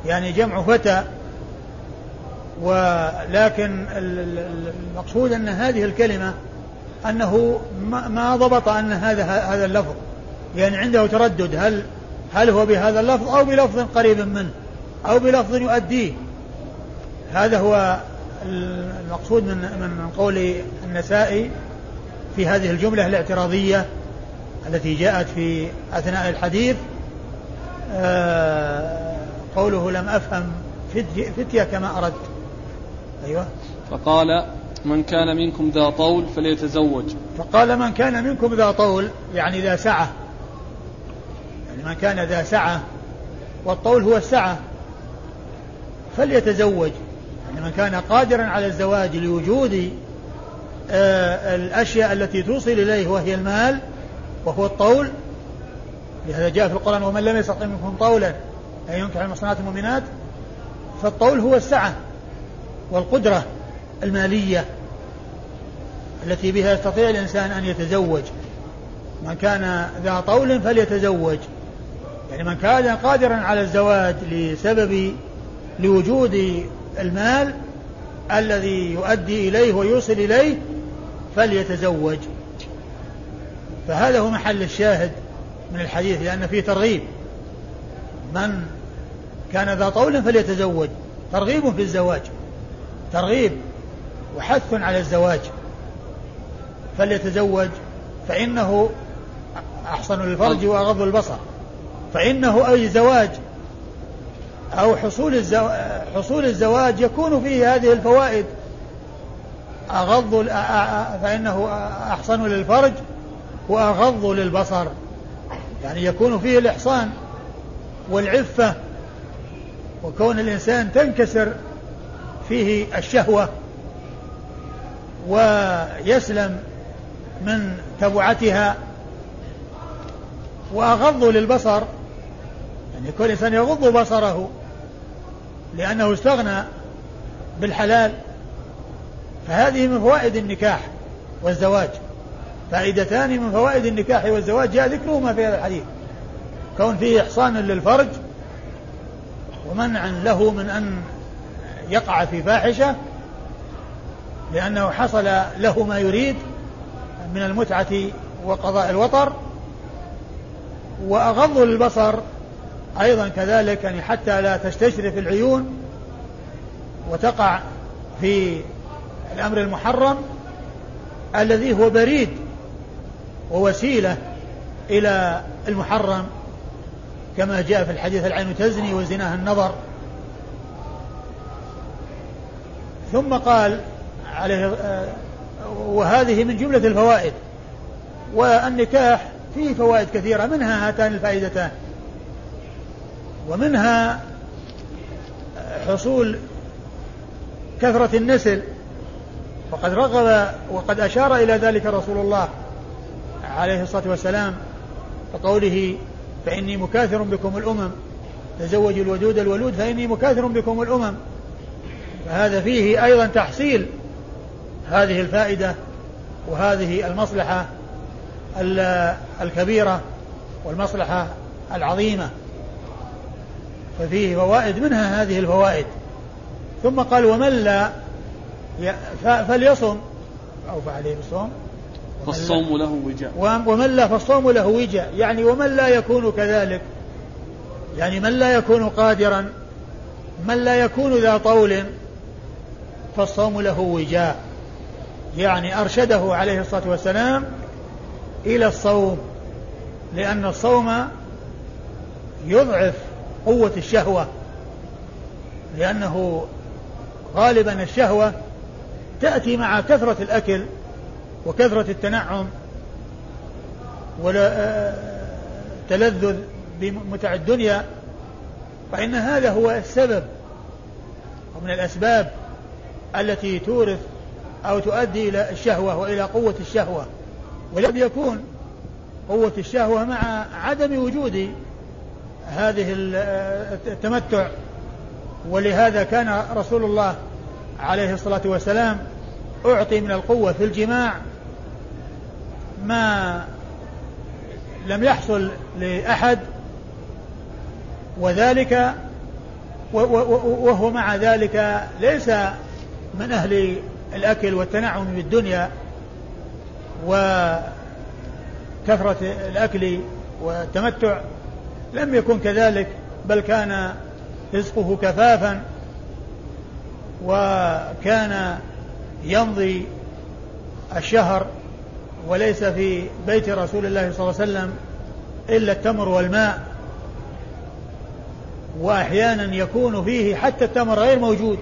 يعني جمع فتى. ولكن المقصود أن هذه الكلمة أنه ما ضبط أن هذا هذا اللفظ. يعني عنده تردد. هل هل هو بهذا اللفظ أو بلفظ قريب منه أو بلفظ يؤديه؟ هذا هو المقصود من من قول النسائي في هذه الجملة الاعتراضية التي جاءت في أثناء الحديث. آه، قوله لم أفهم فتية كما أردت. أيوة. فقال من كان منكم ذا طول فليتزوج. فقال من كان منكم ذا طول؟ يعني ذا سعة. يعني من كان ذا سعة والطول هو السعة. فليتزوج. يعني من كان قادرا على الزواج لوجود آه الأشياء التي توصل إليه وهي المال وهو الطول لهذا جاء في القرآن ومن لم يستطع منكم طولا أن ينكح المحصنات المؤمنات فالطول هو السعة. والقدرة المالية التي بها يستطيع الإنسان أن يتزوج. من كان ذا طول فليتزوج. يعني من كان قادرا على الزواج لسبب لوجود المال الذي يؤدي إليه ويوصل إليه فليتزوج. فهذا هو محل الشاهد من الحديث لأن فيه ترغيب. من كان ذا طول فليتزوج. ترغيب في الزواج. ترغيب وحث على الزواج. فليتزوج فإنه أحصن للفرج وأغض البصر. فإنه أي زواج أو حصول الزواج حصول الزواج يكون فيه هذه الفوائد. أغض فإنه أحصن للفرج وأغض للبصر. يعني يكون فيه الإحصان والعفة وكون الإنسان تنكسر فيه الشهوة ويسلم من تبعتها وأغض للبصر يعني يكون الإنسان يغض بصره لأنه استغنى بالحلال فهذه من فوائد النكاح والزواج. فائدتان من فوائد النكاح والزواج جاء ذكرهما في هذا الحديث. كون فيه إحصان للفرج ومنع له من أن يقع في فاحشة لأنه حصل له ما يريد من المتعة وقضاء الوطر وأغض للبصر أيضا كذلك يعني حتى لا تستشرف العيون وتقع في الأمر المحرم الذي هو بريد ووسيلة إلى المحرم كما جاء في الحديث العين تزني وزناها النظر. ثم قال عليه آه، وهذه من جملة الفوائد والنكاح فيه فوائد كثيرة منها هاتان الفائدتان. ومنها حصول كثرة النسل. وقد رغب وقد أشار إلى ذلك رسول الله عليه الصلاة والسلام كقوله فإني مكاثر بكم الأمم تزوجوا الودود الولود فإني مكاثر بكم الأمم. فهذا فيه أيضا تحصيل هذه الفائدة وهذه المصلحة الكبيرة والمصلحة العظيمة. ففيه فوائد منها هذه الفوائد. ثم قال ومن لا فليصم أو فعليه بالصوم. فالصوم له وجاء ومن لا فالصوم له وجاء يعني ومن لا يكون كذلك. يعني من لا يكون قادرا. من لا يكون ذا طول. فالصوم له وجاء. يعني أرشده عليه الصلاة والسلام إلى الصوم لأن الصوم يضعف قوة الشهوة لأنه غالبا الشهوة تأتي مع كثرة الأكل وكثرة التنعم ولا تلذذ بمتع الدنيا فإن هذا هو السبب ومن الأسباب التي تورث أو تؤدي إلى الشهوة وإلى قوة الشهوة ولم يكون قوة الشهوة مع عدم وجود هذه التمتع. ولهذا كان رسول الله عليه الصلاة والسلام أعطي من القوة في الجماع ما لم يحصل لأحد وذلك وهو مع ذلك ليس من أهل الأكل والتنعم بالدنيا وكثرة الأكل والتمتع لم يكن كذلك بل كان رزقه كفافا وكان يمضي الشهر وليس في بيت رسول الله صلى الله عليه وسلم إلا التمر والماء. وأحيانا يكون فيه حتى التمر غير موجود.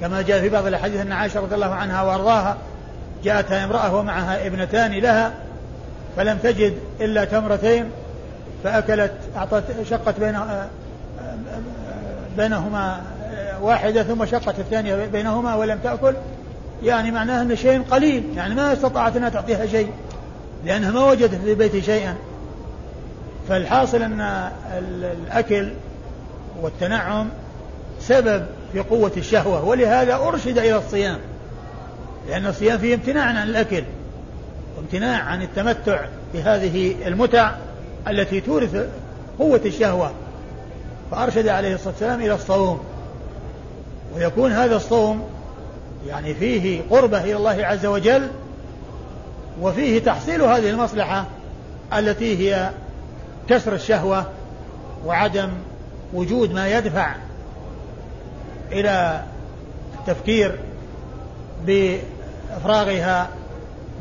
كما جاء في بعض الأحاديث أن عائشة رضي الله عنها وأرضاها جاءتها امرأة ومعها ابنتان لها فلم تجد إلا تمرتين فأكلت أعطت شقت بين بينهما واحدة ثم شقت الثانية بينهما ولم تأكل. يعني معناه أن شيء قليل يعني ما استطاعت أنها تعطيها شيء لأنها ما وجدت في البيت شيئا. فالحاصل أن الأكل والتنعم سبب في قوة الشهوة ولهذا أرشد إلى الصيام. لأن الصيام فيه امتناع عن الأكل وامتناع عن التمتع بهذه المتع التي تورث قوة الشهوة. فأرشد عليه الصلاة والسلام إلى الصوم. ويكون هذا الصوم يعني فيه قربة إلى الله عز وجل وفيه تحصيل هذه المصلحة التي هي كسر الشهوة وعدم وجود ما يدفع إلى التفكير بإفراغها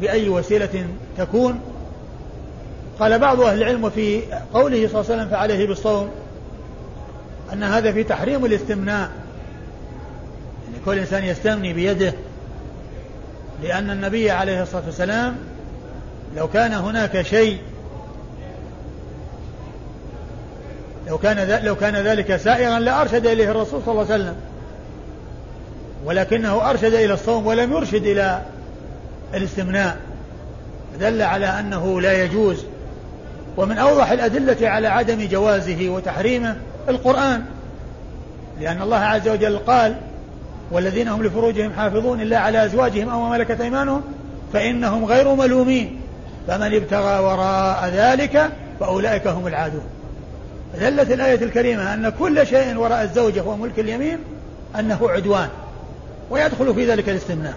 بأي وسيلة تكون. قال بعض أهل العلم وفي قوله صلى الله عليه وسلم فعليه بالصوم أن هذا في تحريم الاستمناء. يعني كل إنسان يستمني بيده لأن النبي عليه الصلاة والسلام لو كان هناك شيء لو كان لو كان ذلك سائغا لأرشد إليه الرسول صلى الله عليه وسلم. ولكنه أرشد إلى الصوم ولم يرشد إلى الاستمناء. دل على أنه لا يجوز. ومن أوضح الأدلة على عدم جوازه وتحريمه القرآن. لأن الله عز وجل قال والذين هم لفروجهم حافظون إلا على أزواجهم أو ملكت أيمانهم فإنهم غير ملومين. فمن ابتغى وراء ذلك فأولئك هم العادون. دلت الآية الكريمة أن كل شيء وراء الزوجة هو ملك اليمين أنه عدوان. ويدخل في ذلك الاستمناء.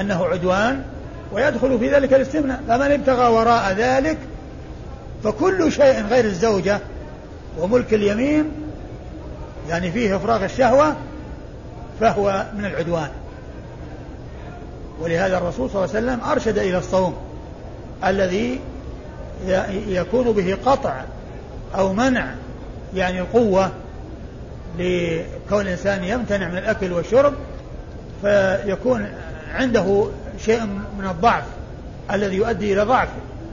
أنه عدوان ويدخل في ذلك الاستمناء. فمن ابتغى وراء ذلك فكل شيء غير الزوجة وملك اليمين يعني فيه إفراغ الشهوة فهو من العدوان. ولهذا الرسول صلى الله عليه وسلم أرشد إلى الصوم الذي يكون به قطع أو منع يعني القوة لكون الإنسان يمتنع من الأكل والشرب فيكون عنده شيء من الضعف الذي يؤدي إلى ضعف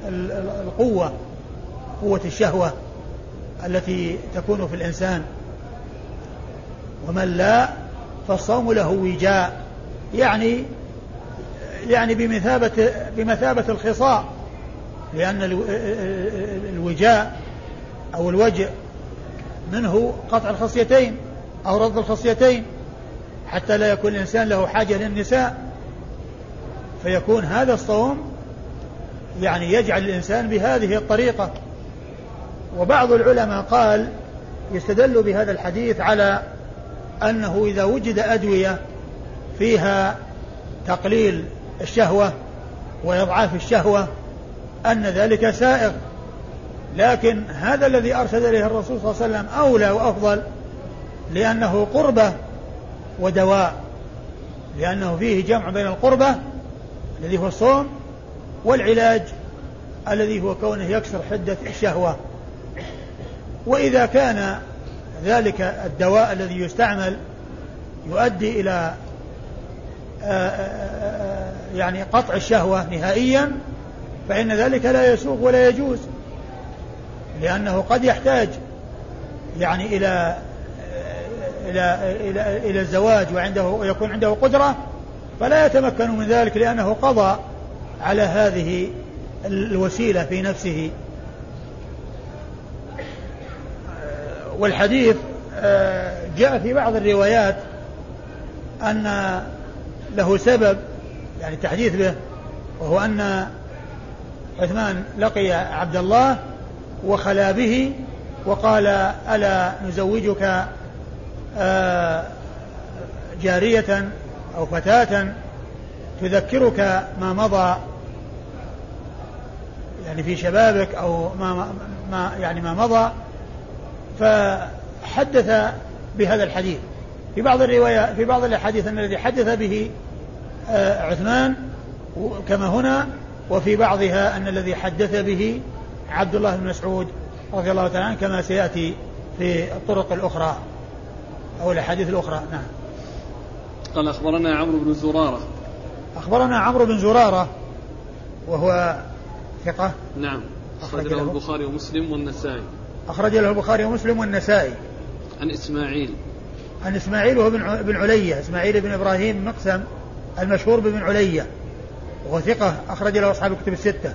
القوة قوة الشهوة التي تكون في الإنسان. ومن لا فالصوم له وجاء يعني يعني بمثابة بمثابة الخصاء لأن الوجاء أو الوجه منه قطع الخصيتين أو رد الخصيتين حتى لا يكون الإنسان له حاجة للنساء. فيكون هذا الصوم يعني يجعل الإنسان بهذه الطريقة. وبعض العلماء قال يستدل بهذا الحديث على أنه إذا وجد أدوية فيها تقليل الشهوة وإضعاف الشهوة أن ذلك سائغ. لكن هذا الذي أرشد إليه الرسول صلى الله عليه وسلم أولى وأفضل لأنه قربة ودواء لأنه فيه جمع بين القربة الذي هو الصوم والعلاج الذي هو كونه يكسر حدة الشهوة. وإذا كان ذلك الدواء الذي يستعمل يؤدي إلى آه، آه، آه، يعني قطع الشهوة نهائيا فإن ذلك لا يسوغ ولا يجوز. لأنه قد يحتاج يعني إلى إلى إلى إلى الزواج وعنده ويكون عنده قدرة فلا يتمكن من ذلك لأنه قضى على هذه الوسيلة في نفسه. والحديث جاء في بعض الروايات أن له سبب يعني التحديث به وهو أن عثمان لقي عبد الله وخلا به وقال ألا نزوجك آه، جارية أو فتاة تذكرك ما مضى يعني في شبابك أو ما, ما يعني ما مضى فحدث بهذا الحديث. في بعض الروايات في بعض الأحاديث الذي حدث به آه، عثمان كما هنا وفي بعضها أن الذي حدث به عبد الله بن مسعود رضي الله تعالى عنه كما سيأتي في الطرق الأخرى أو الأحاديث الأخرى. نعم. قال أخبرنا عمرو بن زرارة. أخبرنا عمرو بن زرارة وهو ثقة نعم. أخرج له. البخاري ومسلم والنسائي. أخرج له البخاري ومسلم والنسائي. عن إسماعيل. عن إسماعيل وهو بن علية. إسماعيل بن إبراهيم مقسم المشهور بابن علية. وهو ثقة أخرج له أصحاب الكتب الستة.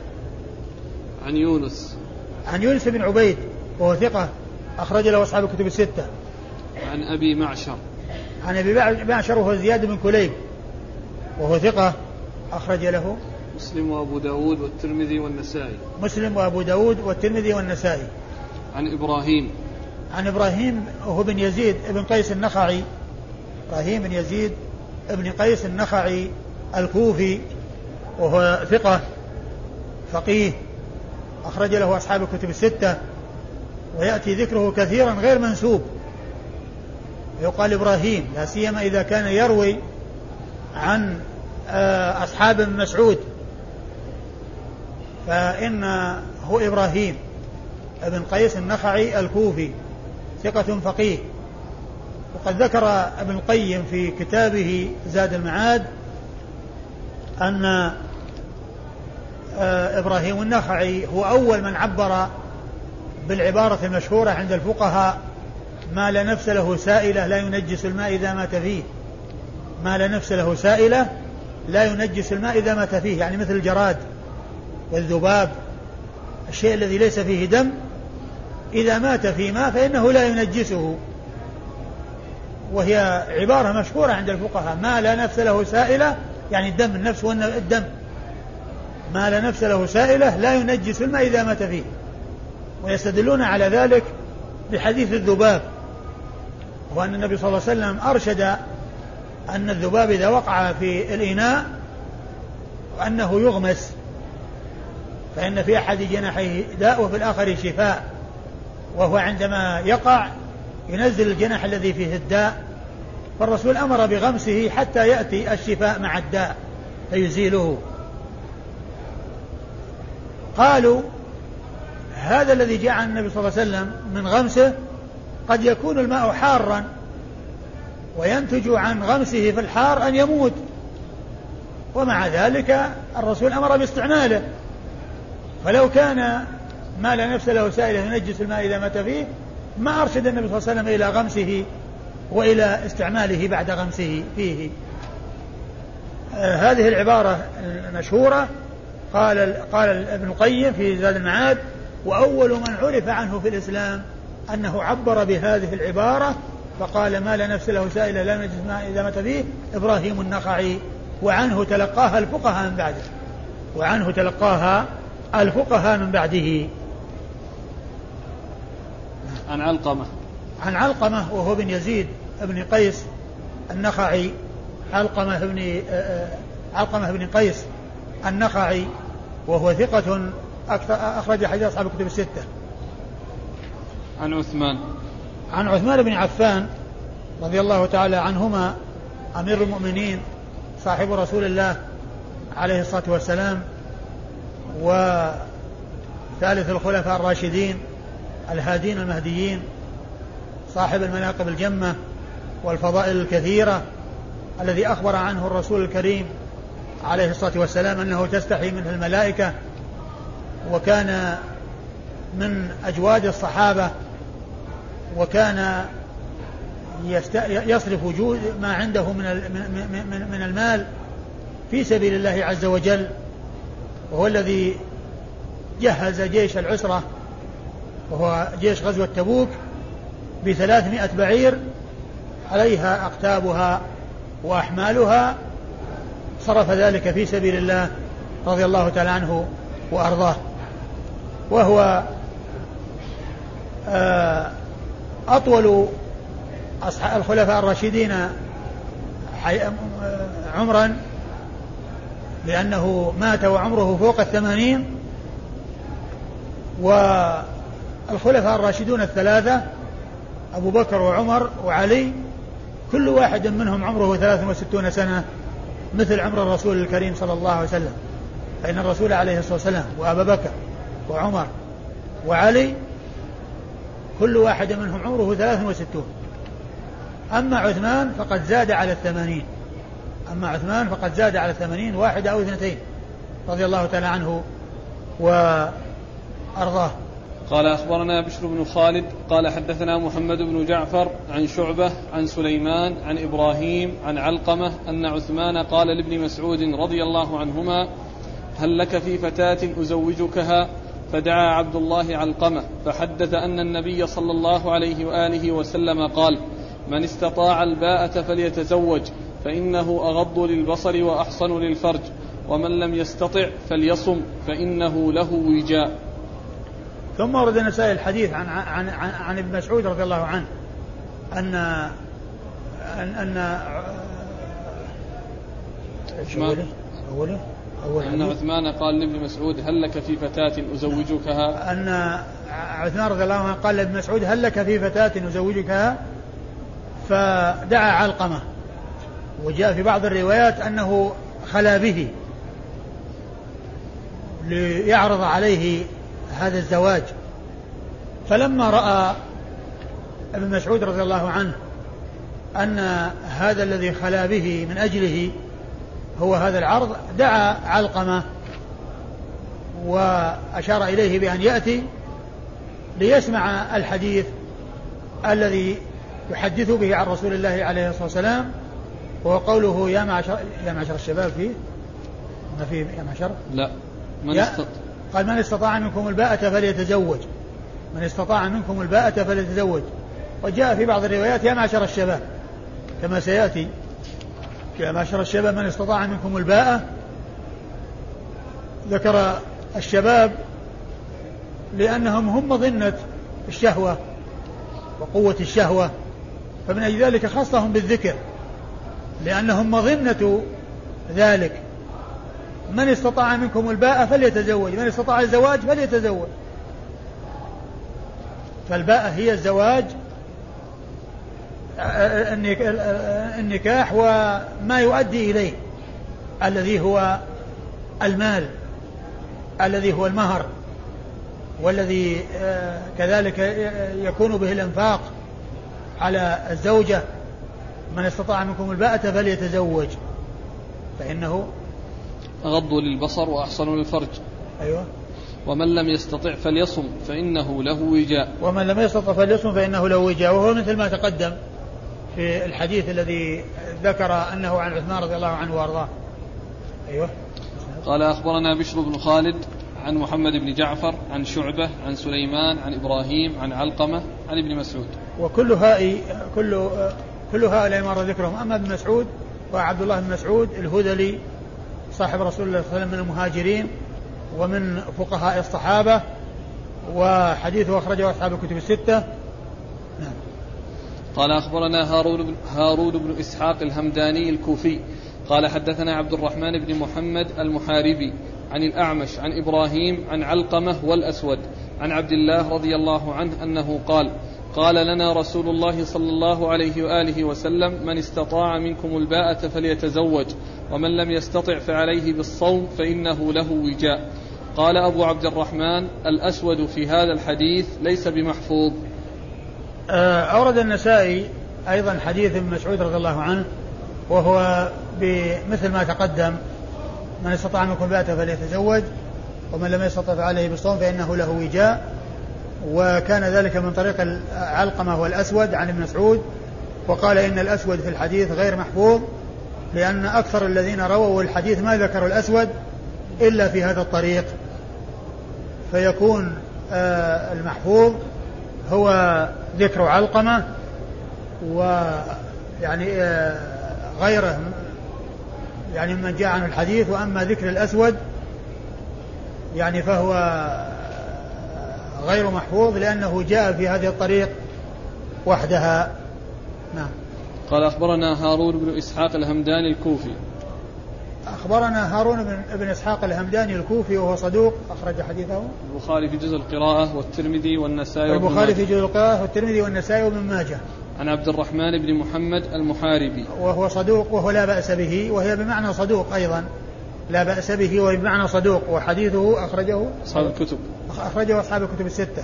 عن يونس. عن يونس بن عبيد وهو ثقة أخرج له أصحاب الكتب الستة. عن أبي معشر. عن أبي معشر وهو زياد بن كليب وهو ثقة أخرج له. مسلم وأبو داود والترمذي والنسائي. مسلم وأبو داود والترمذي والنسائي. عن إبراهيم. عن إبراهيم وهو بن يزيد بن قيس النخعي. إبراهيم بن يزيد بن قيس النخعي الكوفي وهو ثقة فقيه. أخرج له أصحاب الكتب الستة ويأتي ذكره كثيرا غير منسوب. يقال إبراهيم لا سيما إذا كان يروي عن آه، أصحاب ابن مسعود. فإنه إبراهيم ابن قيس النخعي الكوفي ثقة فقيه. وقد ذكر ابن القيم في كتابه زاد المعاد أن إبراهيم النخعي هو أول من عبر بالعبارة المشهورة عند الفقهاء ما لا نفس له سائلة لا ينجس الماء إذا مات فيه. ما لا نفس له سائلة لا ينجس الماء إذا مات فيه. يعني مثل الجراد والذباب الشيء الذي ليس فيه دم إذا مات في ماء فإنه لا ينجسه. وهي عبارة مشهورة عند الفقهاء. ما لا نفس له سائلة يعني الدم النفس والدم ما لا نفس له سائلة لا ينجس الماء إذا مات فيه. ويستدلون على ذلك بحديث الذباب. وأن النبي صلى الله عليه وسلم أرشد أن الذباب إذا وقع في الإناء أنه يغمس. فإن في أحد جناحيه داء وفي الآخر شفاء. وهو عندما يقع ينزل الجناح الذي فيه الداء. فالرسول أمر بغمسه حتى يأتي الشفاء مع الداء فيزيله. قالوا هذا الذي جاء عن النبي صلى الله عليه وسلم من غمسه قد يكون الماء حارا وينتج عن غمسه في الحار أن يموت. ومع ذلك الرسول أمر باستعماله. فلو كان ما لا نفس له سائل ينجس الماء إذا مات فيه ما أرشد النبي صلى الله عليه وسلم إلى غمسه وإلى استعماله بعد غمسه فيه. آه هذه العبارة المشهورة قال قال ابن القيم في زاد المعاد وأول من عرف عنه في الإسلام أنه عبر بهذه العبارة فقال ما لا نفس له سائلة لا نجس ما إذا مات فيه إبراهيم النخعي. وعنه تلقاها الفقهاء من بعده. وعنه تلقاها الفقهاء من بعده. عن علقمة. عن علقمة وهو بن يزيد بن قيس النخعي. علقمة بن آه، آه، علقمة بن قيس النخعي. وهو ثقة أخرج حديث أصحاب الكتب الستة. عن عثمان. عن عثمان بن عفان رضي الله تعالى عنهما أمير المؤمنين صاحب رسول الله عليه الصلاة والسلام وثالث الخلفاء الراشدين الهادين المهديين صاحب المناقب الجمة والفضائل الكثيرة الذي أخبر عنه الرسول الكريم عليه الصلاة والسلام أنه تستحي منه الملائكة وكان من أجواد الصحابة وكان يصرف ما عنده من من المال في سبيل الله عز وجل وهو الذي جهز جيش العسرة وهو جيش غزوة تبوك بثلاثمائة بعير عليها أقتابها وأحمالها صرف ذلك في سبيل الله رضي الله تعالى عنه وأرضاه. وهو آه، أطول الخلفاء الراشدين عمرا لأنه مات وعمره فوق الثمانين. والخلفاء الراشدون الثلاثة أبو بكر وعمر وعلي كل واحد منهم عمره ثلاث وستون سنة. مثل عمر الرسول الكريم صلى الله عليه وسلم. فإن الرسول عليه الصلاة والسلام وأبا بكر وعمر وعلي كل واحد منهم عمره ثلاث وستون. أما عثمان فقد زاد على الثمانين. أما عثمان فقد زاد على الثمانين واحدة أو اثنتين رضي الله تعالى عنه وأرضاه. قال أخبرنا بشر بن خالد قال حدثنا محمد بن جعفر عن شعبة عن سليمان عن إبراهيم عن علقمة أن عثمان قال لابن مسعود رضي الله عنهما هل لك في فتاة أزوجكها؟ فدعا عبد الله علقمة فحدث أن النبي صلى الله عليه وآله وسلم قال من استطاع الباءة فليتزوج فإنه أغض للبصر وأحصن للفرج ومن لم يستطع فليصم فإنه له وجاء. ثم ورد النسائي الحديث عن عن عن, عن ابن مسعود رضي الله عنه أن أن أن إيش أوله؟ أوله؟ أول أن عثمان قال لابن مسعود هل لك في فتاة أزوجكها أن عثمان رضي الله عنه قال لابن مسعود هل لك في فتاة أزوجكها فدعا علقمة وجاء في بعض الروايات أنه خلا به ليعرض عليه هذا الزواج. فلما رأى ابن مسعود رضي الله عنه أن هذا الذي خلا به من أجله هو هذا العرض دعا علقمة وأشار إليه بأن يأتي ليسمع الحديث الذي يحدث به عن رسول الله عليه الصلاة والسلام وهو قوله يا معشر يا معشر الشباب فيه؟ ما في يا معشر؟ لا من استطاع قال من استطاع منكم الباءة فليتزوج. من استطاع منكم الباءة فليتزوج. وجاء في بعض الروايات يا معشر الشباب. كما سيأتي يا معشر الشباب من استطاع منكم الباءة. ذكر الشباب لأنهم هم مظنة الشهوة وقوة الشهوة. فمن أجل ذلك خصهم بالذكر لأنهم مظنة ذلك. من استطاع منكم الباء فليتزوج. من استطاع الزواج فليتزوج. فالباء هي الزواج النكاح وما يؤدي إليه الذي هو المال الذي هو المهر والذي كذلك يكون به الإنفاق على الزوجة. من استطاع منكم الباءة فليتزوج. فإنه أغض للبصر وأحصن للفرج. أيوة. ومن لم يستطع فليصم فإنه له وجاء. ومن لم يستطع فليصم فإنه له وجاء. وهو مثل ما تقدم في الحديث الذي ذكر أنه عن عثمان رضي الله عنه وأرضاه. أيوه. قال أخبرنا بشر بن خالد عن محمد بن جعفر عن شعبة عن سليمان عن إبراهيم عن علقمة عن ابن مسعود. وكل هؤلاء كل كل هؤلاء مر ذكرهم أما ابن مسعود وعبد الله بن مسعود الهذلي صاحب رسول الله صلى الله عليه وسلم من المهاجرين ومن فقهاء الصحابة وحديثه أخرجه أصحاب الكتب الستة نعم. قال أخبرنا هارون بن, هارون بن إسحاق الهمداني الكوفي قال حدثنا عبد الرحمن بن محمد المحاربي عن الأعمش عن إبراهيم عن علقمة والأسود عن عبد الله رضي الله عنه أنه قال قال لنا رسول الله صلى الله عليه وآله وسلم من استطاع منكم الباءة فليتزوج ومن لم يستطع فعليه بالصوم فإنه له وجاء. قال أبو عبد الرحمن الأسود في هذا الحديث ليس بمحفوظ. آه، أورد النسائي أيضا حديث ابن مسعود رضي الله عنه وهو بمثل ما تقدم من استطاع منكم الباءة فليتزوج ومن لم يستطع فعليه بالصوم فإنه له وجاء. وكان ذلك من طريق العلقمة والأسود عن ابن مسعود وقال إن الأسود في الحديث غير محفوظ لأن أكثر الذين رووا الحديث ما ذكروا الأسود إلا في هذا الطريق. فيكون آه، المحفوظ هو ذكر علقمة ويعني آه، غيره يعني من جاء عن الحديث وأما ذكر الأسود يعني فهو غير محفوظ لأنه جاء في هذه الطريق وحدها. نعم. قال أخبرنا هارون بن إسحاق الهمداني الكوفي. أخبرنا هارون بن, بن إسحاق الهمداني الكوفي وهو صدوق. أخرج حديثه. البخاري في جزء القراءة والترمذي والنسائي البخاري في جزء القراءة والترمذي والنسائي وابن ماجه. عن عبد الرحمن بن محمد المحاربي. وهو صدوق وهو لا بأس به وهي بمعنى صدوق أيضا. لا بأس به وهي بمعنى صدوق وحديثه أخرجه أصحاب الكتب. أخرجه أصحاب الكتب الستة.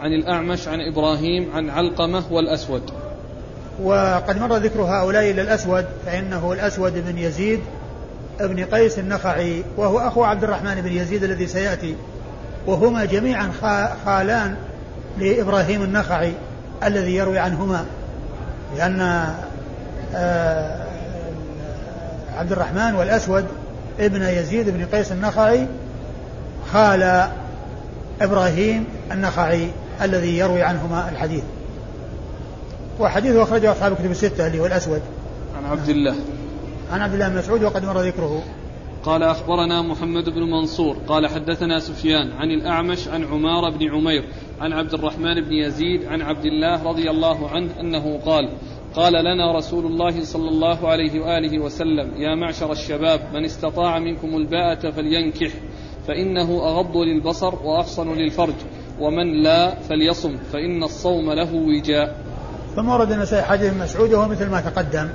عن الأعمش عن إبراهيم عن علقمة والأسود. وقد مر ذكر هؤلاء إلى الأسود فإنه الأسود بن يزيد ابن قيس النخعي وهو أخو عبد الرحمن بن يزيد الذي سيأتي. وهما جميعا خالان لإبراهيم النخعي الذي يروي عنهما لأن آه، عبد الرحمن والأسود ابن يزيد بن قيس النخعي خال إبراهيم النخعي الذي يروي عنهما الحديث. وحديثه أخرجه أصحاب الكتب الستة اللي هو الأسود. عن عبد الله. عن عبد الله بن مسعود وقد مر ذكره. قال أخبرنا محمد بن منصور. قال حدثنا سفيان عن الأعمش عن عمار بن عمير عن عبد الرحمن بن يزيد عن عبد الله رضي الله عنه أنه قال قال لنا رسول الله صلى الله عليه وآله وسلم يا معشر الشباب من استطاع منكم الباءة فلينكح. فإنه أغض للبصر وأحصن للفرج ومن لا فليصم فإن الصوم له وجاء. ثم ورد النسائي حديث مسعود وهو مثل ما تقدم.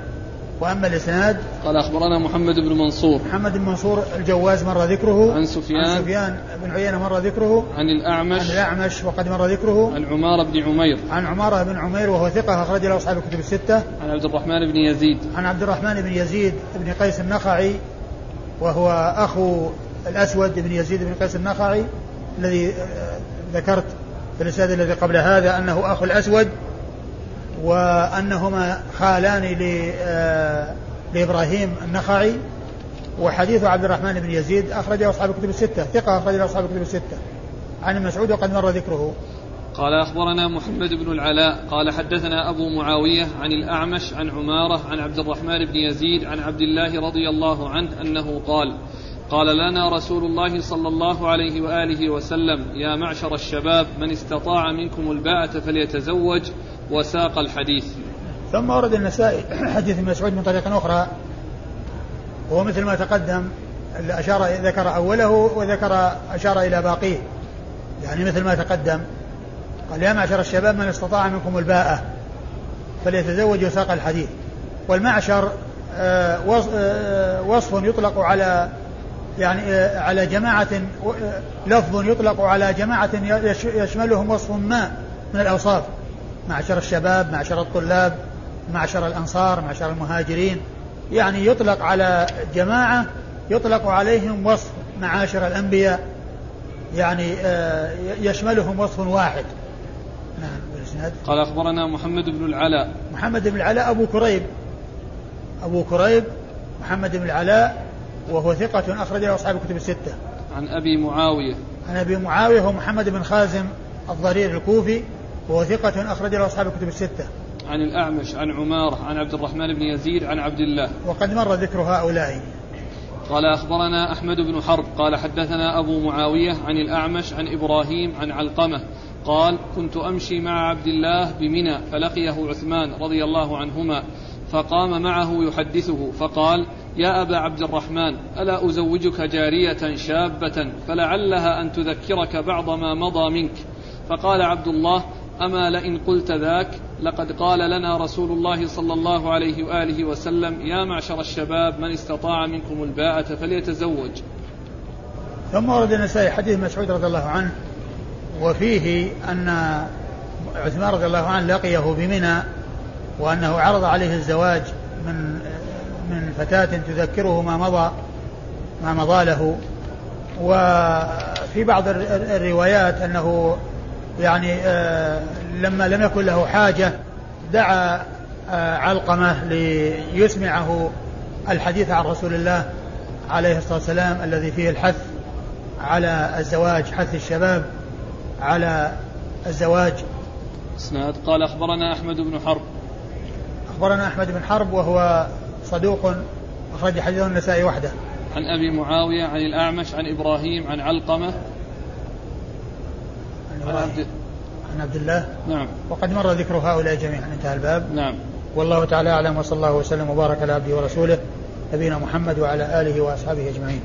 وأما الإسناد؟ قال أخبرنا محمد بن منصور. محمد بن منصور الجواز مر ذكره. عن سفيان. عن سفيان بن عيينة مر ذكره. عن الأعمش. عن الأعمش وقد مر ذكره. عن عمارة بن عمير. عن عمارة بن عمير وهو ثقة أخرج له أصحاب الكتب الستة. عن عبد الرحمن بن يزيد. عن عبد الرحمن بن يزيد بن قيس النخعي وهو أخو الأسود بن يزيد بن قيس النخعي الذي آه، ذكرت في الاسناد الذي قبل هذا أنه اخو الأسود وأنهما خالان آه، لإبراهيم النخعي. وحديث عبد الرحمن بن يزيد أخرجه أصحاب الكتب الستة ثقة أخرجه أصحاب الكتب الستة. عن مسعود وقد مر ذكره. قال أخبرنا محمد بن العلاء قال حدثنا أبو معاوية عن الأعمش عن عمارة عن عبد الرحمن بن يزيد عن عبد الله رضي الله عنه أنه قال قال لنا رسول الله صلى الله عليه وآله وسلم يا معشر الشباب من استطاع منكم الباءة فليتزوج وساق الحديث. ثم ورد النسائي حديث مسعود من طريق أخرى وهو مثل ما تقدم أشار ذكر أوله وذكر أشار إلى باقيه. يعني مثل ما تقدم قال يا معشر الشباب من استطاع منكم الباءة فليتزوج وساق الحديث. والمعشر آه، آه، وصف يطلق على يعني آه، على جماعة لفظ يطلق على جماعة يشملهم وصف ما من الأوصاف. معشر الشباب معشر الطلاب معشر الأنصار معشر المهاجرين. يعني يطلق على جماعة يطلق عليهم وصف معاشر الأنبياء. يعني آه، يشملهم وصف واحد. نعم بالإسناد. قال أخبرنا محمد بن العلاء. محمد بن العلاء أبو كريب. أبو كريب محمد بن العلاء وهو ثقة أخرج له أصحاب الكتب الستة عن أبي معاوية عن أبي معاوية هو محمد بن خازم الضرير الكوفي وهو ثقة أخرج له أصحاب الكتب الستة. عن الأعمش عن عمارة عن عبد الرحمن بن يزيد عن عبد الله. وقد مر ذكر هؤلاء. قال أخبرنا أحمد بن حرب قال حدثنا أبو معاوية عن الأعمش عن إبراهيم عن علقمة قال كنت أمشي مع عبد الله بمنى فلقيه عثمان رضي الله عنهما فقام معه يحدثه فقال يا أبا عبد الرحمن ألا أزوجك جارية شابة فلعلها أن تذكرك بعض ما مضى منك؟ فقال عبد الله أما لئن قلت ذاك لقد قال لنا رسول الله صلى الله عليه وآله وسلم يا معشر الشباب من استطاع منكم الباءة فليتزوج. ثم ورد النسائي حديث مسعود رضي الله عنه وفيه أن عثمان رضي الله عنه لقيه بمنى وأنه عرض عليه الزواج من من فتاة تذكره ما مضى ما مضى له. وفي بعض الروايات أنه يعني آه، لما لم يكن له حاجة دعا آه، علقمة ليسمعه الحديث عن رسول الله عليه الصلاة والسلام الذي فيه الحث على الزواج حث الشباب على الزواج. إسناد. قال أخبرنا أحمد بن حرب. أخبرنا أحمد بن حرب وهو صدوق أخرج حديثه النسائي وحده. عن أبي معاوية عن الأعمش عن إبراهيم عن علقمة. عن عبد عن عبد الله. نعم. وقد مر ذكر هؤلاء جميعا انتهى الباب. نعم. والله تعالى أعلم وصلى الله وسلم وبارك على عبده ورسوله نبينا محمد وعلى آله وأصحابه أجمعين.